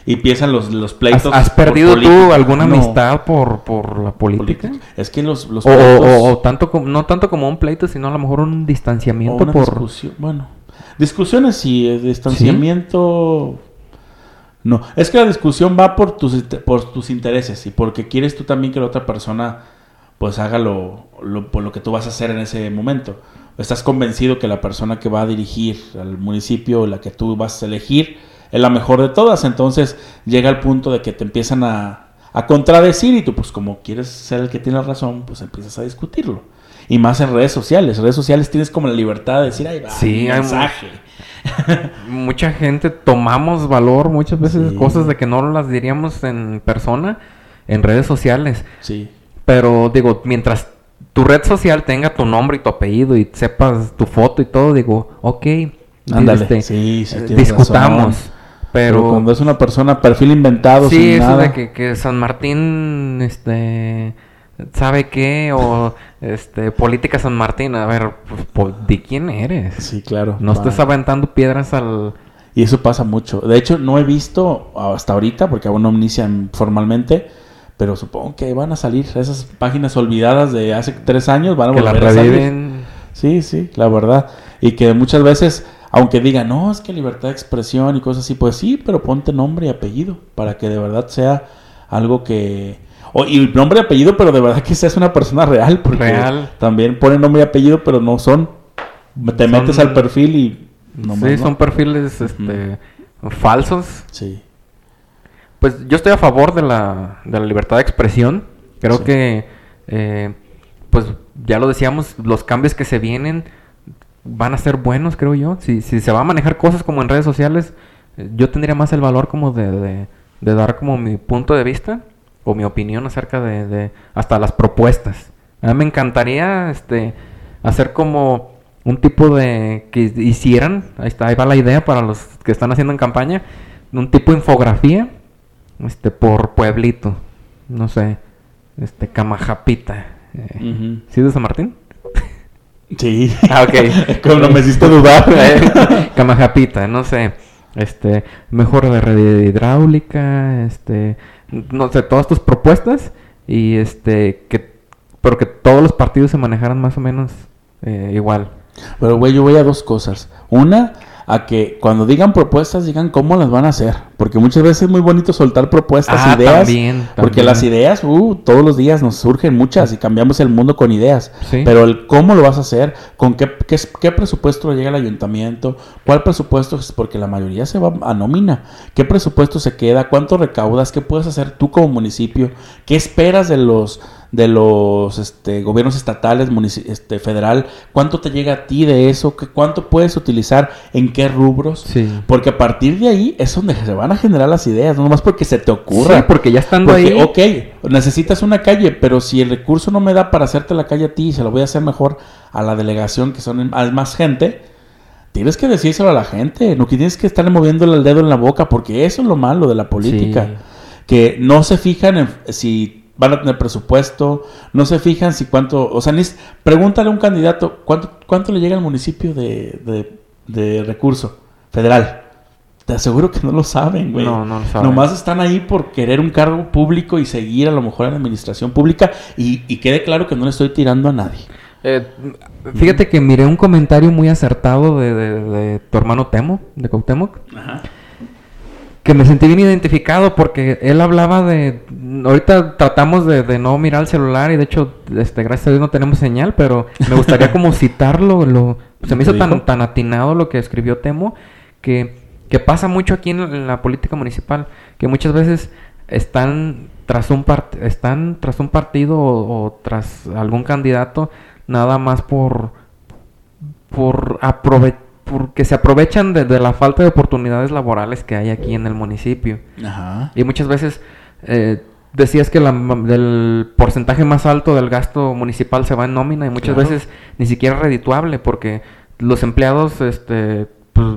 Y empiezan los, los ¿Has, pleitos. has perdido tú alguna No, amistad por, por la política? Es que los, los O, o- pleitos- o- o tanto como, no tanto como un pleito, sino a lo mejor un o distanciamiento una por... discusión. Bueno, discusiones sí, eh, distanciamiento... No, es que la discusión va por tus, por tus intereses y porque quieres tú también que la otra persona pues haga lo, lo- por lo que tú vas a hacer en ese momento. Estás convencido que la persona que va a dirigir al municipio, la que tú vas a elegir, es la mejor de todas. Entonces llega el punto de que te empiezan a, a contradecir y tú pues como quieres ser el que tiene la razón, pues empiezas a discutirlo. Y más en redes sociales. En redes sociales tienes como la libertad de decir, ay, va, Sí, un hay mu- mensaje. Mucha gente tomamos valor muchas veces Sí. cosas de que no las diríamos en persona, en redes sociales. Sí. Pero digo, mientras tu red social tenga tu nombre y tu apellido y sepas tu foto y todo, digo, ok, Ándale. este, sí, sí, discutamos. razón. Pero, cuando es una persona perfil inventado, sí, sin eso nada. de que, que San Martín, este, sabe qué o este, política San Martín, a ver, pues, ¿de quién eres? Sí, claro. No va. estés aventando piedras al... Y eso pasa mucho. De hecho, no he visto hasta ahorita, porque aún no inician formalmente, pero supongo que van a salir esas páginas olvidadas de hace tres años, van a que la volver a salir. Sí, sí, la verdad. Y que muchas veces, aunque digan, no, es que libertad de expresión y cosas así, pues sí, pero ponte nombre y apellido para que de verdad sea algo que... O, y nombre y apellido, pero de verdad que seas una persona real, porque Real. también ponen nombre y apellido, pero no son. Te Son- metes al perfil y... nomás sí, no. son perfiles este, falsos. Sí. Pues yo estoy a favor de la, de la libertad de expresión. Creo Sí. que, eh, pues ya lo decíamos, los cambios que se vienen van a ser buenos, creo yo. Si, si se va a manejar cosas como en redes sociales, eh, yo tendría más el valor como de, de- de dar como mi punto de vista o mi opinión acerca de, de hasta las propuestas. A mí me encantaría este, hacer como un tipo de que hicieran, ahí está, ahí va la idea para los que están haciendo en campaña, un tipo de infografía este por pueblito, no sé, este Camajapita. eh. ¿Sí de San Martín? Sí. Ah, ok. Como no me hiciste dudar. Camajapita, no sé. Este, mejor de red hidráulica, este, no sé, todas tus propuestas y este, que, pero que todos los partidos se manejaran más o menos eh, igual. Pero, güey, yo voy a dos cosas. Una, a que cuando digan propuestas digan cómo las van a hacer, porque muchas veces es muy bonito soltar propuestas, Ah, ideas, también, porque las ideas, uh, todos los días nos surgen muchas y cambiamos el mundo con ideas, Sí. pero el cómo lo vas a hacer, con qué, qué, qué presupuesto llega al ayuntamiento, cuál presupuesto es, porque la mayoría se va a nómina, qué presupuesto se queda, cuánto recaudas, qué puedes hacer tú como municipio, qué esperas de los de los este, gobiernos estatales, este, federal, cuánto te llega a ti de eso, ¿Qué- cuánto puedes utilizar, en qué rubros, Sí. porque a partir de ahí es donde se van a generar las ideas, no nomás porque se te ocurra. Sí, porque ya estando Porque, ahí. ok, necesitas una calle, pero si el recurso no me da para hacerte la calle a ti y se lo voy a hacer mejor a la delegación, que son hay más gente, tienes que decírselo a la gente, no que tienes que estarle moviéndole el dedo en la boca, porque eso es lo malo de la política. Sí. Que no se fijan en si van a tener presupuesto, no se fijan si cuánto, o sea, ni, pregúntale a un candidato cuánto, cuánto le llega al municipio de, de, de recurso federal. Te aseguro que no lo saben, güey. No, no lo saben. Nomás están ahí por querer un cargo público y seguir a lo mejor en la administración pública y, y quede claro que no le estoy tirando a nadie. Eh, fíjate que miré un comentario muy acertado de, de- de tu hermano Temo, de Cuauhtémoc, Ajá. Que me sentí bien identificado porque él hablaba de... Ahorita tratamos de, de no mirar el celular y de hecho, este, gracias a Dios no tenemos señal, pero me gustaría como citarlo. Lo, se me hizo ¿Qué tan, tan atinado lo que escribió Temo que, que pasa mucho aquí en, en la política municipal, que muchas veces están tras un part- están tras un partido o, o tras algún candidato nada más por por aprove porque se aprovechan de, de la falta de oportunidades laborales que hay aquí en el municipio Ajá. y muchas veces eh, decías que la, el porcentaje más alto del gasto municipal se va en nómina y muchas Claro. veces ni siquiera es redituable porque los empleados, este, pues,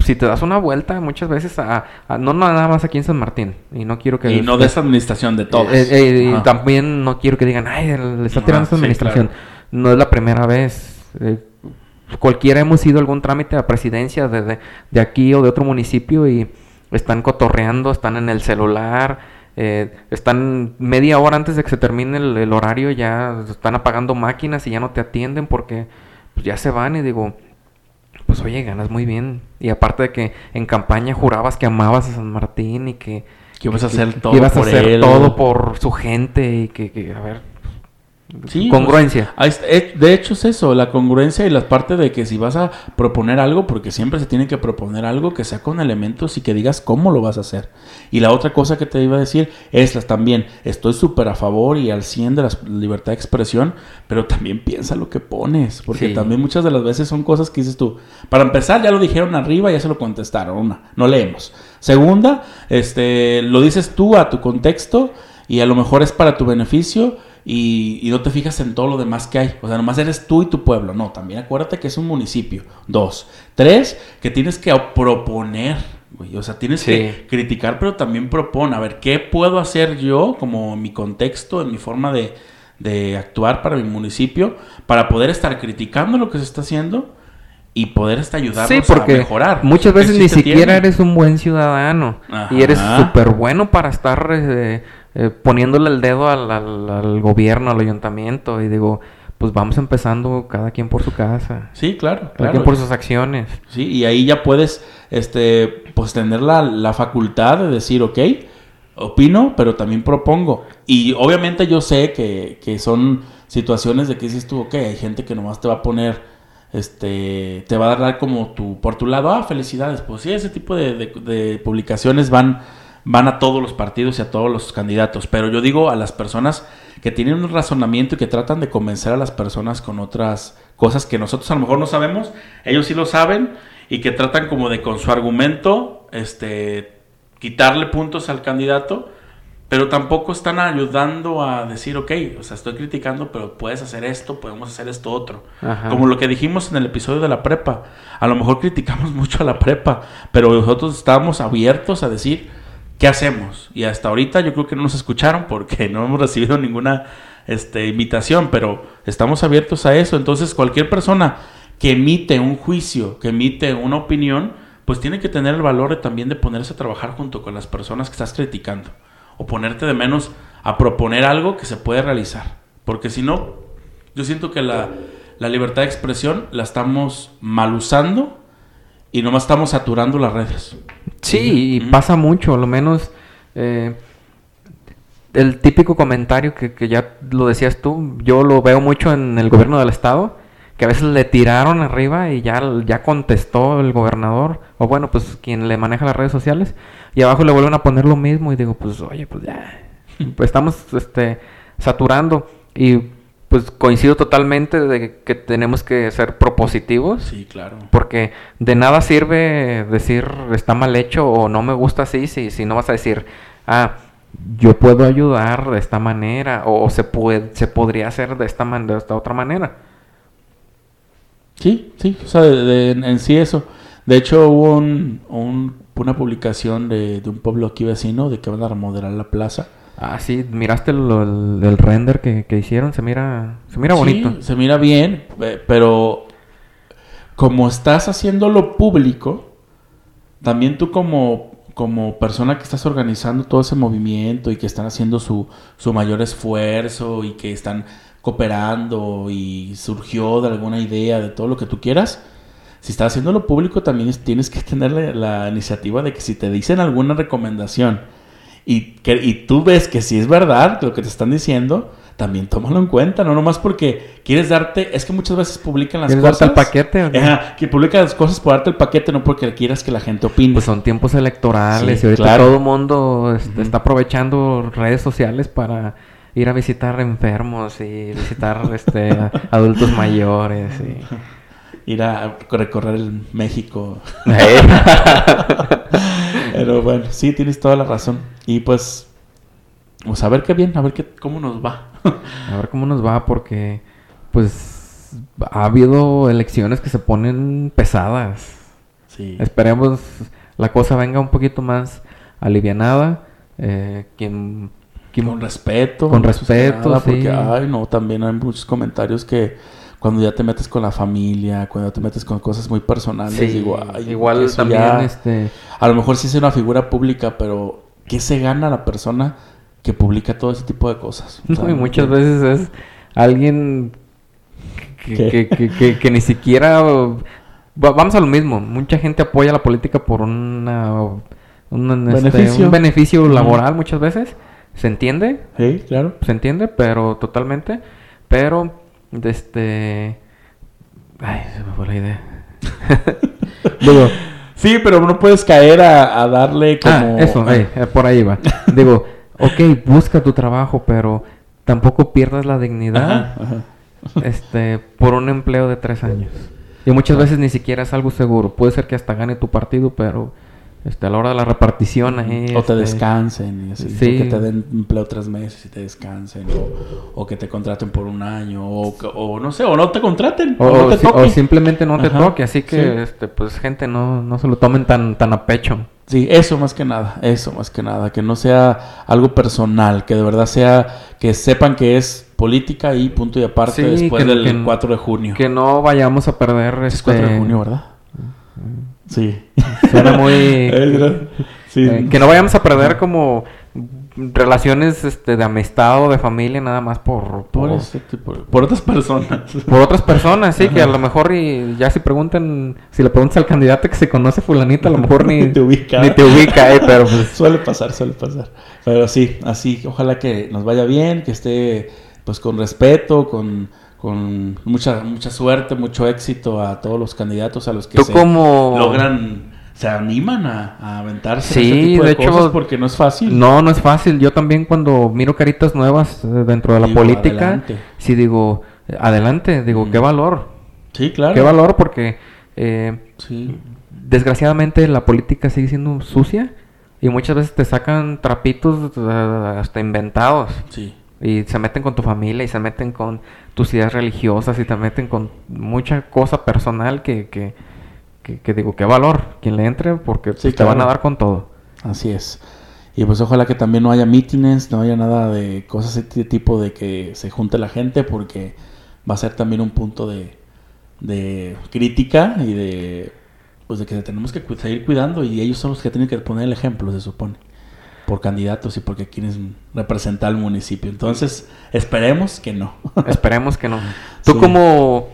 si te das una vuelta muchas veces a, a- no nada más aquí en San Martín y no quiero que Y no de esa administración, de todos. eh, eh, y también no quiero que digan, ay, le está tirando esta sí, administración. No es la primera vez. Cualquiera hemos ido a algún trámite a presidencia de, aquí o de otro municipio y están cotorreando, están en el celular, eh, están media hora antes de que se termine el, el horario, ya están apagando máquinas y ya no te atienden porque pues, ya se van y digo, pues oye, ganas muy bien. Y aparte de que en campaña jurabas que amabas a San Martín y que... Que ibas a hacer que todo ibas por a hacer él. todo por su gente y que, que, a ver... Sí, congruencia. pues, está. Eh, de hecho es eso, la congruencia y la parte de que si vas a proponer algo, porque siempre se tiene que proponer algo que sea con elementos y que digas cómo lo vas a hacer. Y la otra cosa que te iba a decir es las también, estoy súper a favor y al 100 de la libertad de expresión, pero también piensa lo que pones, porque Sí. también muchas de las veces son cosas que dices tú. Para empezar, ya lo dijeron arriba, ya se lo contestaron, una, no leemos. Segunda, este, lo dices tú a tu contexto y a lo mejor es para tu beneficio y, y no te fijas en todo lo demás que hay. O sea, nomás eres tú y tu pueblo. No, también acuérdate que es un municipio. Dos. Tres, que tienes que proponer. güey. O sea, tienes Sí. que criticar, pero también propone. A ver, ¿qué puedo hacer yo como mi contexto, en mi forma de, de actuar para mi municipio, para poder estar criticando lo que se está haciendo y poder hasta ayudarnos Sí, porque a mejorar? muchas veces sí ni siquiera tiene. eres un buen ciudadano Ajá. y eres súper bueno para estar eh, eh, poniéndole el dedo al, al- al gobierno, al ayuntamiento y digo, pues vamos empezando cada quien por su casa, Sí, claro, cada claro. quien por sus acciones. Sí, y ahí ya puedes, este, pues tener la, la facultad de decir, ok, opino, pero también propongo. Y obviamente yo sé que, que son situaciones de que dices tú, ok, hay gente que nomás te va a poner, este, te va a dar como tu, por tu lado, ah, felicidades. Pues sí, ese tipo de, de- de publicaciones van, van a todos los partidos y a todos los candidatos. Pero yo digo a las personas que tienen un razonamiento y que tratan de convencer a las personas con otras cosas que nosotros a lo mejor no sabemos, ellos sí lo saben y que tratan como de con su argumento, este, quitarle puntos al candidato, pero tampoco están ayudando a decir, ok, o sea, estoy criticando, pero puedes hacer esto, podemos hacer esto otro. Ajá. Como lo que dijimos en el episodio de la prepa. A lo mejor criticamos mucho a la prepa, pero nosotros estábamos abiertos a decir, ¿qué hacemos? Y hasta ahorita yo creo que no nos escucharon porque no hemos recibido ninguna este, invitación, pero estamos abiertos a eso. Entonces, cualquier persona que emite un juicio, que emite una opinión, pues tiene que tener el valor también de ponerse a trabajar junto con las personas que estás criticando. O ponerte de menos a proponer algo que se puede realizar. Porque si no, yo siento que la, la libertad de expresión la estamos mal usando y nomás estamos saturando las redes. Sí, y pasa mucho, a lo menos eh, el típico comentario que, que ya lo decías tú, yo lo veo mucho en el gobierno del estado, que a veces le tiraron arriba y ya, ya contestó el gobernador, o bueno, pues quien le maneja las redes sociales, y abajo le vuelven a poner lo mismo y digo, pues oye, pues ya, pues estamos este, saturando y pues coincido totalmente de que tenemos que ser propositivos. Sí, claro. Porque de nada sirve decir está mal hecho o no me gusta así si, si no vas a decir, ah, yo puedo ayudar de esta manera o, o se puede se podría hacer de esta man- de esta otra manera. Sí, sí, o sea, de- de- en, en sí eso. De hecho, hubo un, un- una publicación de, de un pueblo aquí vecino de que van a remodelar la plaza. Ah, sí, miraste lo- el, el render que, que hicieron, se mira se mira Sí, bonito. se mira bien, eh, pero como estás haciéndolo público, también tú como, como persona que estás organizando todo ese movimiento y que están haciendo su, su mayor esfuerzo y que están cooperando y surgió de alguna idea, de todo lo que tú quieras, si estás haciéndolo público también es- tienes que tener la, la iniciativa de que si te dicen alguna recomendación y, que, y tú ves que si es verdad lo que te están diciendo, también tómalo en cuenta, no nomás porque quieres darte, es que muchas veces publican las ¿Quieres cosas. darte el paquete o que publican las cosas por darte el paquete, no porque quieras que la gente opine. Pues son tiempos electorales Sí, y ahorita claro. todo el mundo está aprovechando redes sociales para ir a visitar enfermos y visitar este adultos mayores y Ir a recorrer el México. Eh. Pero bueno, sí, tienes toda la razón. Y pues, pues a ver qué bien, a ver qué, cómo nos va. A ver cómo nos va porque pues ha habido elecciones que se ponen pesadas. sí. Esperemos la cosa venga un poquito más alivianada. Eh, quien, quien- Con respeto. Con respeto, nada, Porque, sí. ay, no, también hay muchos comentarios que cuando ya te metes con la familia, cuando ya te metes con cosas muy personales, Sí, digo, ay, igual también ya- este A lo mejor sí es una figura pública, pero ¿qué se gana la persona que publica todo ese tipo de cosas? O sea, No, y muchas veces es alguien que, que- que- ni siquiera... va- Vamos a lo mismo. Mucha gente apoya la política por una, un, este, Beneficio. un beneficio laboral muchas veces. Se entiende, Sí, claro. se entiende, pero totalmente. Pero, este... Ay, se me fue la idea. Digo, Sí, pero no puedes caer a, a darle como... Ah, eso, eh, por ahí va. Digo, ok, busca tu trabajo, pero tampoco pierdas la dignidad Ajá, ajá. este, por un empleo de tres años. Y muchas veces ni siquiera es algo seguro. Puede ser que hasta gane tu partido, pero este, a la hora de la repartición. O te este, descansen y así. sí. que te den empleo tres meses y te descansen. O, o que te contraten por un año. O, no sé, o no te contraten. O, O, no te si- o toque. simplemente no te toque. Así que, sí. este, pues, gente, no, no se lo tomen tan, tan a pecho. Sí, eso más que nada, eso más que nada, que no sea algo personal, que de verdad sea, que sepan que es política y punto y aparte Sí, después que- del que- 4 de junio. Que no vayamos a perder... es Este, 4 de junio, ¿verdad? Sí. Suena muy... Eh, sí. Eh, que no vayamos a perder como relaciones este, de amistad o de familia nada más por, por, por, ese tipo- por otras personas. por otras personas, sí, que a lo mejor y ya si preguntan, si le preguntas al candidato que se conoce fulanita, a lo mejor ni Ni te ubica. ni te ubica, eh, pero pues Suele pasar, suele pasar. Pero sí, así, ojalá que nos vaya bien, que esté pues con respeto, con, con mucha, mucha suerte, mucho éxito a todos los candidatos, a los que se como... logran, se animan a, a aventarse en Sí, este tipo de, de hecho, cosas porque no es fácil. No, no es fácil. Yo también cuando miro caritas nuevas eh, dentro de la Digo, política, adelante. sí digo, adelante, digo, Mm. qué valor, Sí, claro. qué valor porque... eh, Sí. desgraciadamente la política sigue siendo sucia y muchas veces te sacan trapitos eh, hasta inventados Sí. Y se meten con tu familia y se meten con tus ideas religiosas y te meten con mucha cosa personal que, que, que- que digo, qué valor quien le entre porque Sí, pues, te van a dar con todo. Así es. Y pues ojalá que también no haya mítines, no haya nada de cosas de este tipo de que se junte la gente porque va a ser también un punto de, de crítica y de pues de que tenemos que cu- seguir cuidando y ellos son los que tienen que poner el ejemplo, se supone, por candidatos y porque quieren representar al municipio. Entonces, esperemos que no. Esperemos que no. Tú Sí. como,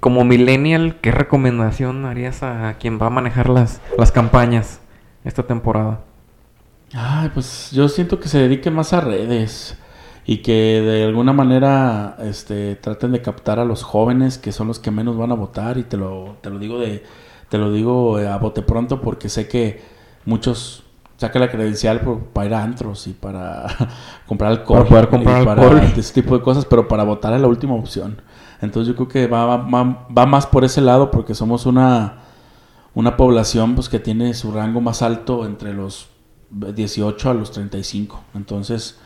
como millennial, ¿qué recomendación harías a quien va a manejar las, las campañas esta temporada? Ay, pues yo siento que se dedique más a redes y que de alguna manera este, traten de captar a los jóvenes que son los que menos van a votar y te lo, te lo digo de te lo digo a bote pronto porque sé que muchos sacan la credencial por- para ir a antros y para comprar alcohol Para poder comprar y para alcohol. ese tipo de cosas, pero para votar es la última opción. Entonces yo creo que va, va, va- va más por ese lado porque somos una, una población pues que tiene su rango más alto entre los 18 a los 35. Entonces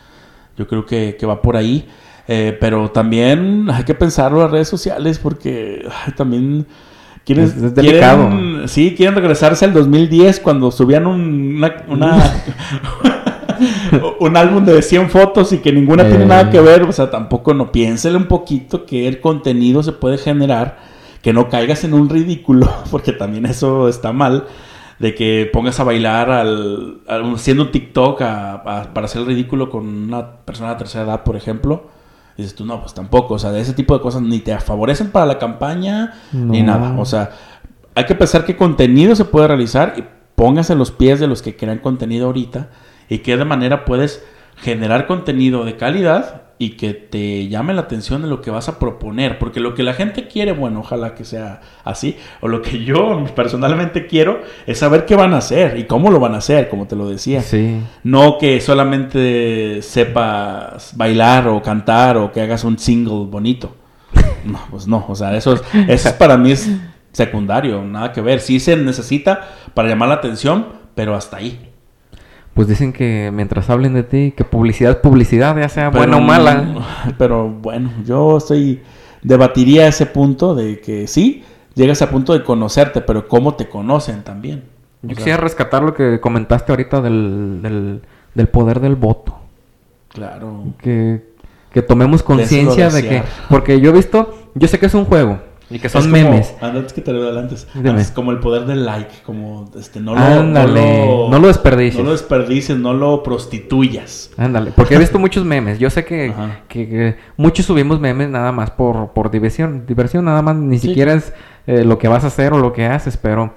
yo creo que, que va por ahí. Eh, pero también hay que pensarlo las redes sociales porque ay, también quieren, Es- es delicado. quieren- sí, quieren regresarse al 2010 cuando subían un, una, una- un álbum de 100 fotos y que ninguna tiene Eh. nada que ver. O sea, tampoco no piénsele un poquito que el contenido se puede generar, que no caigas en un ridículo, porque también eso está mal. De que pongas a bailar al, al- haciendo un TikTok a- a- para hacer el ridículo con una persona de tercera edad, por ejemplo. Dices tú, no, pues tampoco. O sea, de ese tipo de cosas ni te favorecen para la campaña ni nada. O sea, hay que pensar qué contenido se puede realizar y póngase en los pies de los que crean contenido ahorita y qué de manera puedes generar contenido de calidad y que te llame la atención de lo que vas a proponer. Porque lo que la gente quiere, bueno, ojalá que sea así. O lo que yo personalmente quiero es saber qué van a hacer y cómo lo van a hacer, como te lo decía. Sí. No que solamente sepas bailar o cantar o que hagas un single bonito. No, pues no. O sea, eso es, eso es para mí es secundario, nada que ver. Sí se necesita para llamar la atención, pero hasta ahí. Pues dicen que mientras hablen de ti, que publicidad es publicidad, ya sea Pero, buena o mala. Pero bueno, yo estoy debatiría ese punto de que sí, llegas a punto de conocerte, pero cómo te conocen también. O Yo sea, quisiera rescatar lo que comentaste ahorita del, del, del poder del voto. Claro. Que, que tomemos conciencia de que... Porque yo he visto, yo sé que es un juego y que son Es como- memes. Antes que te lo. Dime. Es como el poder del like, como este no lo, Ándale, no lo desperdicies. No lo desperdicies, no lo prostituyas. Ándale, porque he visto muchos memes. Yo sé que, que- que muchos subimos memes nada más por, por diversión. Diversión nada más, ni Sí. siquiera es eh, lo que vas a hacer o lo que haces, pero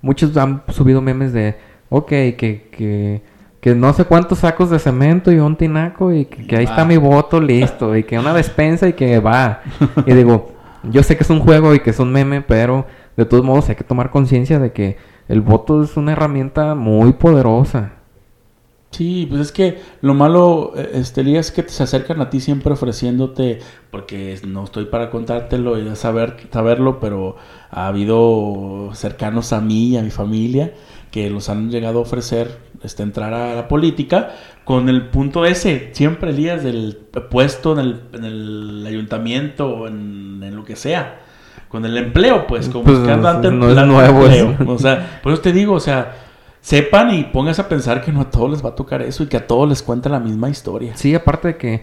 muchos han subido memes de, ok, que, que, que no sé cuántos sacos de cemento y un tinaco y que, que ahí está Va. mi voto listo y que una despensa y que va. Y digo, yo sé que es un juego y que es un meme, pero de todos modos hay que tomar conciencia de que el voto es una herramienta muy poderosa. Sí, pues es que lo malo, eh, este, es que se acercan a ti siempre ofreciéndote, porque no estoy para contártelo y saber, saberlo, pero ha habido cercanos a mí y a mi familia que los han llegado a ofrecer este, entrar a la política con el punto ese, siempre Elías, del puesto en el, en el ayuntamiento o en, en lo que sea. Con el empleo, pues, como Pues, buscando antes no es la- nuevo empleo. O sea, por eso te digo, o sea, sepan y pónganse a pensar que no a todos les va a tocar eso y que a todos les cuenta la misma historia. Sí, aparte de que,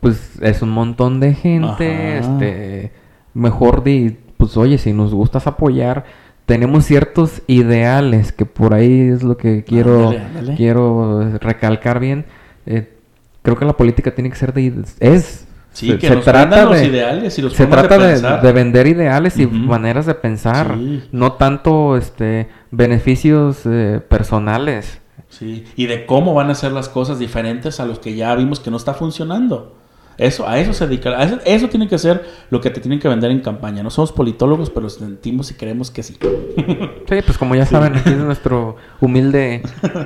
pues, es un montón de gente, Ajá. este, mejor de, pues, oye, si nos gustas apoyar, tenemos ciertos ideales, que por ahí es lo que quiero, Ándale, ándale. quiero recalcar bien. Eh, creo que la política tiene que ser de, es, Sí, se, que se nos trata vendan los de, ideales y los se trata de, de vender ideales y maneras de pensar, Sí. no tanto, este, beneficios eh, personales. Sí, y de cómo van a ser las cosas diferentes a los que ya vimos que no está funcionando. Eso, a eso se dedica, a eso, eso tiene que ser lo que te tienen que vender en campaña. No somos politólogos, pero sentimos y creemos que sí. Sí, pues como ya saben, aquí es nuestro humilde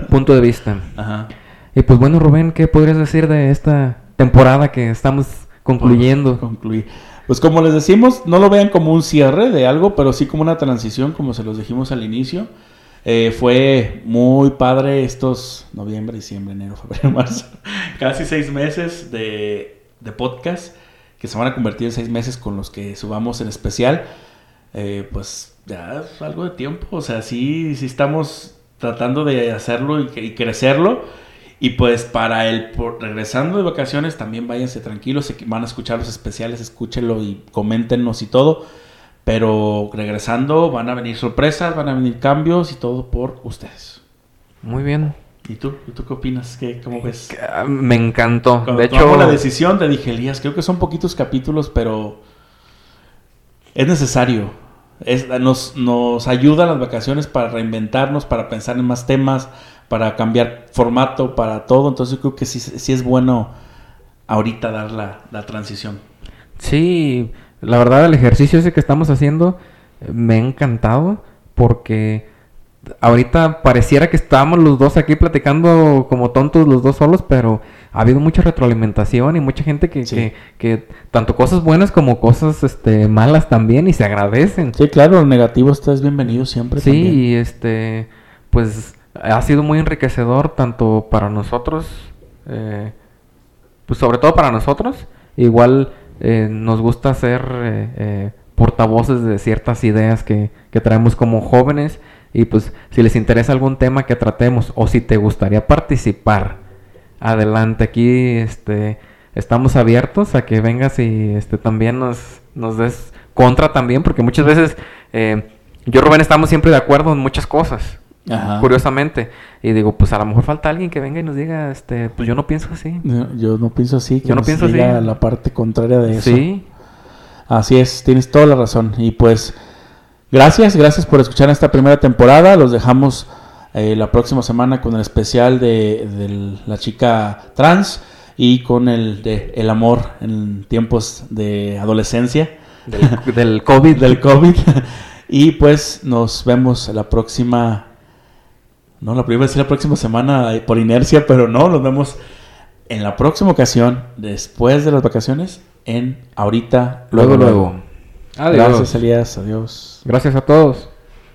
punto de vista. Ajá. Y pues bueno, Rubén, ¿qué podrías decir de esta temporada que estamos concluyendo? Concluí. Pues como les decimos, no lo vean como un cierre de algo, pero sí como una transición, como se los dijimos al inicio. Eh, fue muy padre estos noviembre, diciembre, enero, febrero, marzo. Casi seis meses de, de podcast que se van a convertir en seis meses con los que subamos en especial. Eh, pues ya es algo de tiempo. O sea, sí, sí estamos tratando de hacerlo y, crecerlo. Y pues para el por- regresando de vacaciones también váyanse tranquilos, van a escuchar los especiales, escúchenlo y coméntenos y todo. Pero regresando van a venir sorpresas, van a venir cambios y todo por ustedes. Muy bien. ¿Y tú? ¿Y tú qué opinas? ¿Qué, ¿Cómo ves? Me encantó. Cuando de hecho, la decisión te dije, Elías, creo que son poquitos capítulos, pero es necesario. Es, nos, nos ayuda las vacaciones para reinventarnos, para pensar en más temas, para cambiar formato, para todo. Entonces yo creo que sí, sí es bueno ahorita dar la, la transición. Sí, la verdad el ejercicio ese que estamos haciendo eh, me ha encantado porque ahorita pareciera que estábamos los dos aquí platicando como tontos los dos solos, pero ha habido mucha retroalimentación y mucha gente que, Sí. que, que tanto cosas buenas como cosas este malas también y se agradecen. Sí, claro, lo negativo está es bienvenido siempre. Sí, también. y este, pues ha sido muy enriquecedor tanto para nosotros, eh, pues sobre todo para nosotros. Igual eh, nos gusta ser eh, portavoces de ciertas ideas que, que traemos como jóvenes. Y pues si les interesa algún tema que tratemos o si te gustaría participar, adelante aquí, este, estamos abiertos a que vengas y este también nos, nos des contra también, porque muchas veces eh, yo Rubén estamos siempre de acuerdo en muchas cosas, Ajá. curiosamente. Y digo, pues a lo mejor falta alguien que venga y nos diga, este, pues yo no pienso así. Yo, yo no pienso así. Que Yo no nos pienso así. diga la parte contraria de eso. Sí, Así es, tienes toda la razón. Y pues, gracias, gracias por escuchar esta primera temporada. Los dejamos eh, la próxima semana con el especial de, de la chica trans y con el de el amor en tiempos de adolescencia del, del COVID. del COVID. y pues nos vemos la próxima. No, la primera decir la próxima semana eh, por inercia, pero no, nos vemos en la próxima ocasión, después de las vacaciones, en ahorita, Luego, luego. Adiós. Gracias, Elías. Adiós. Gracias a todos.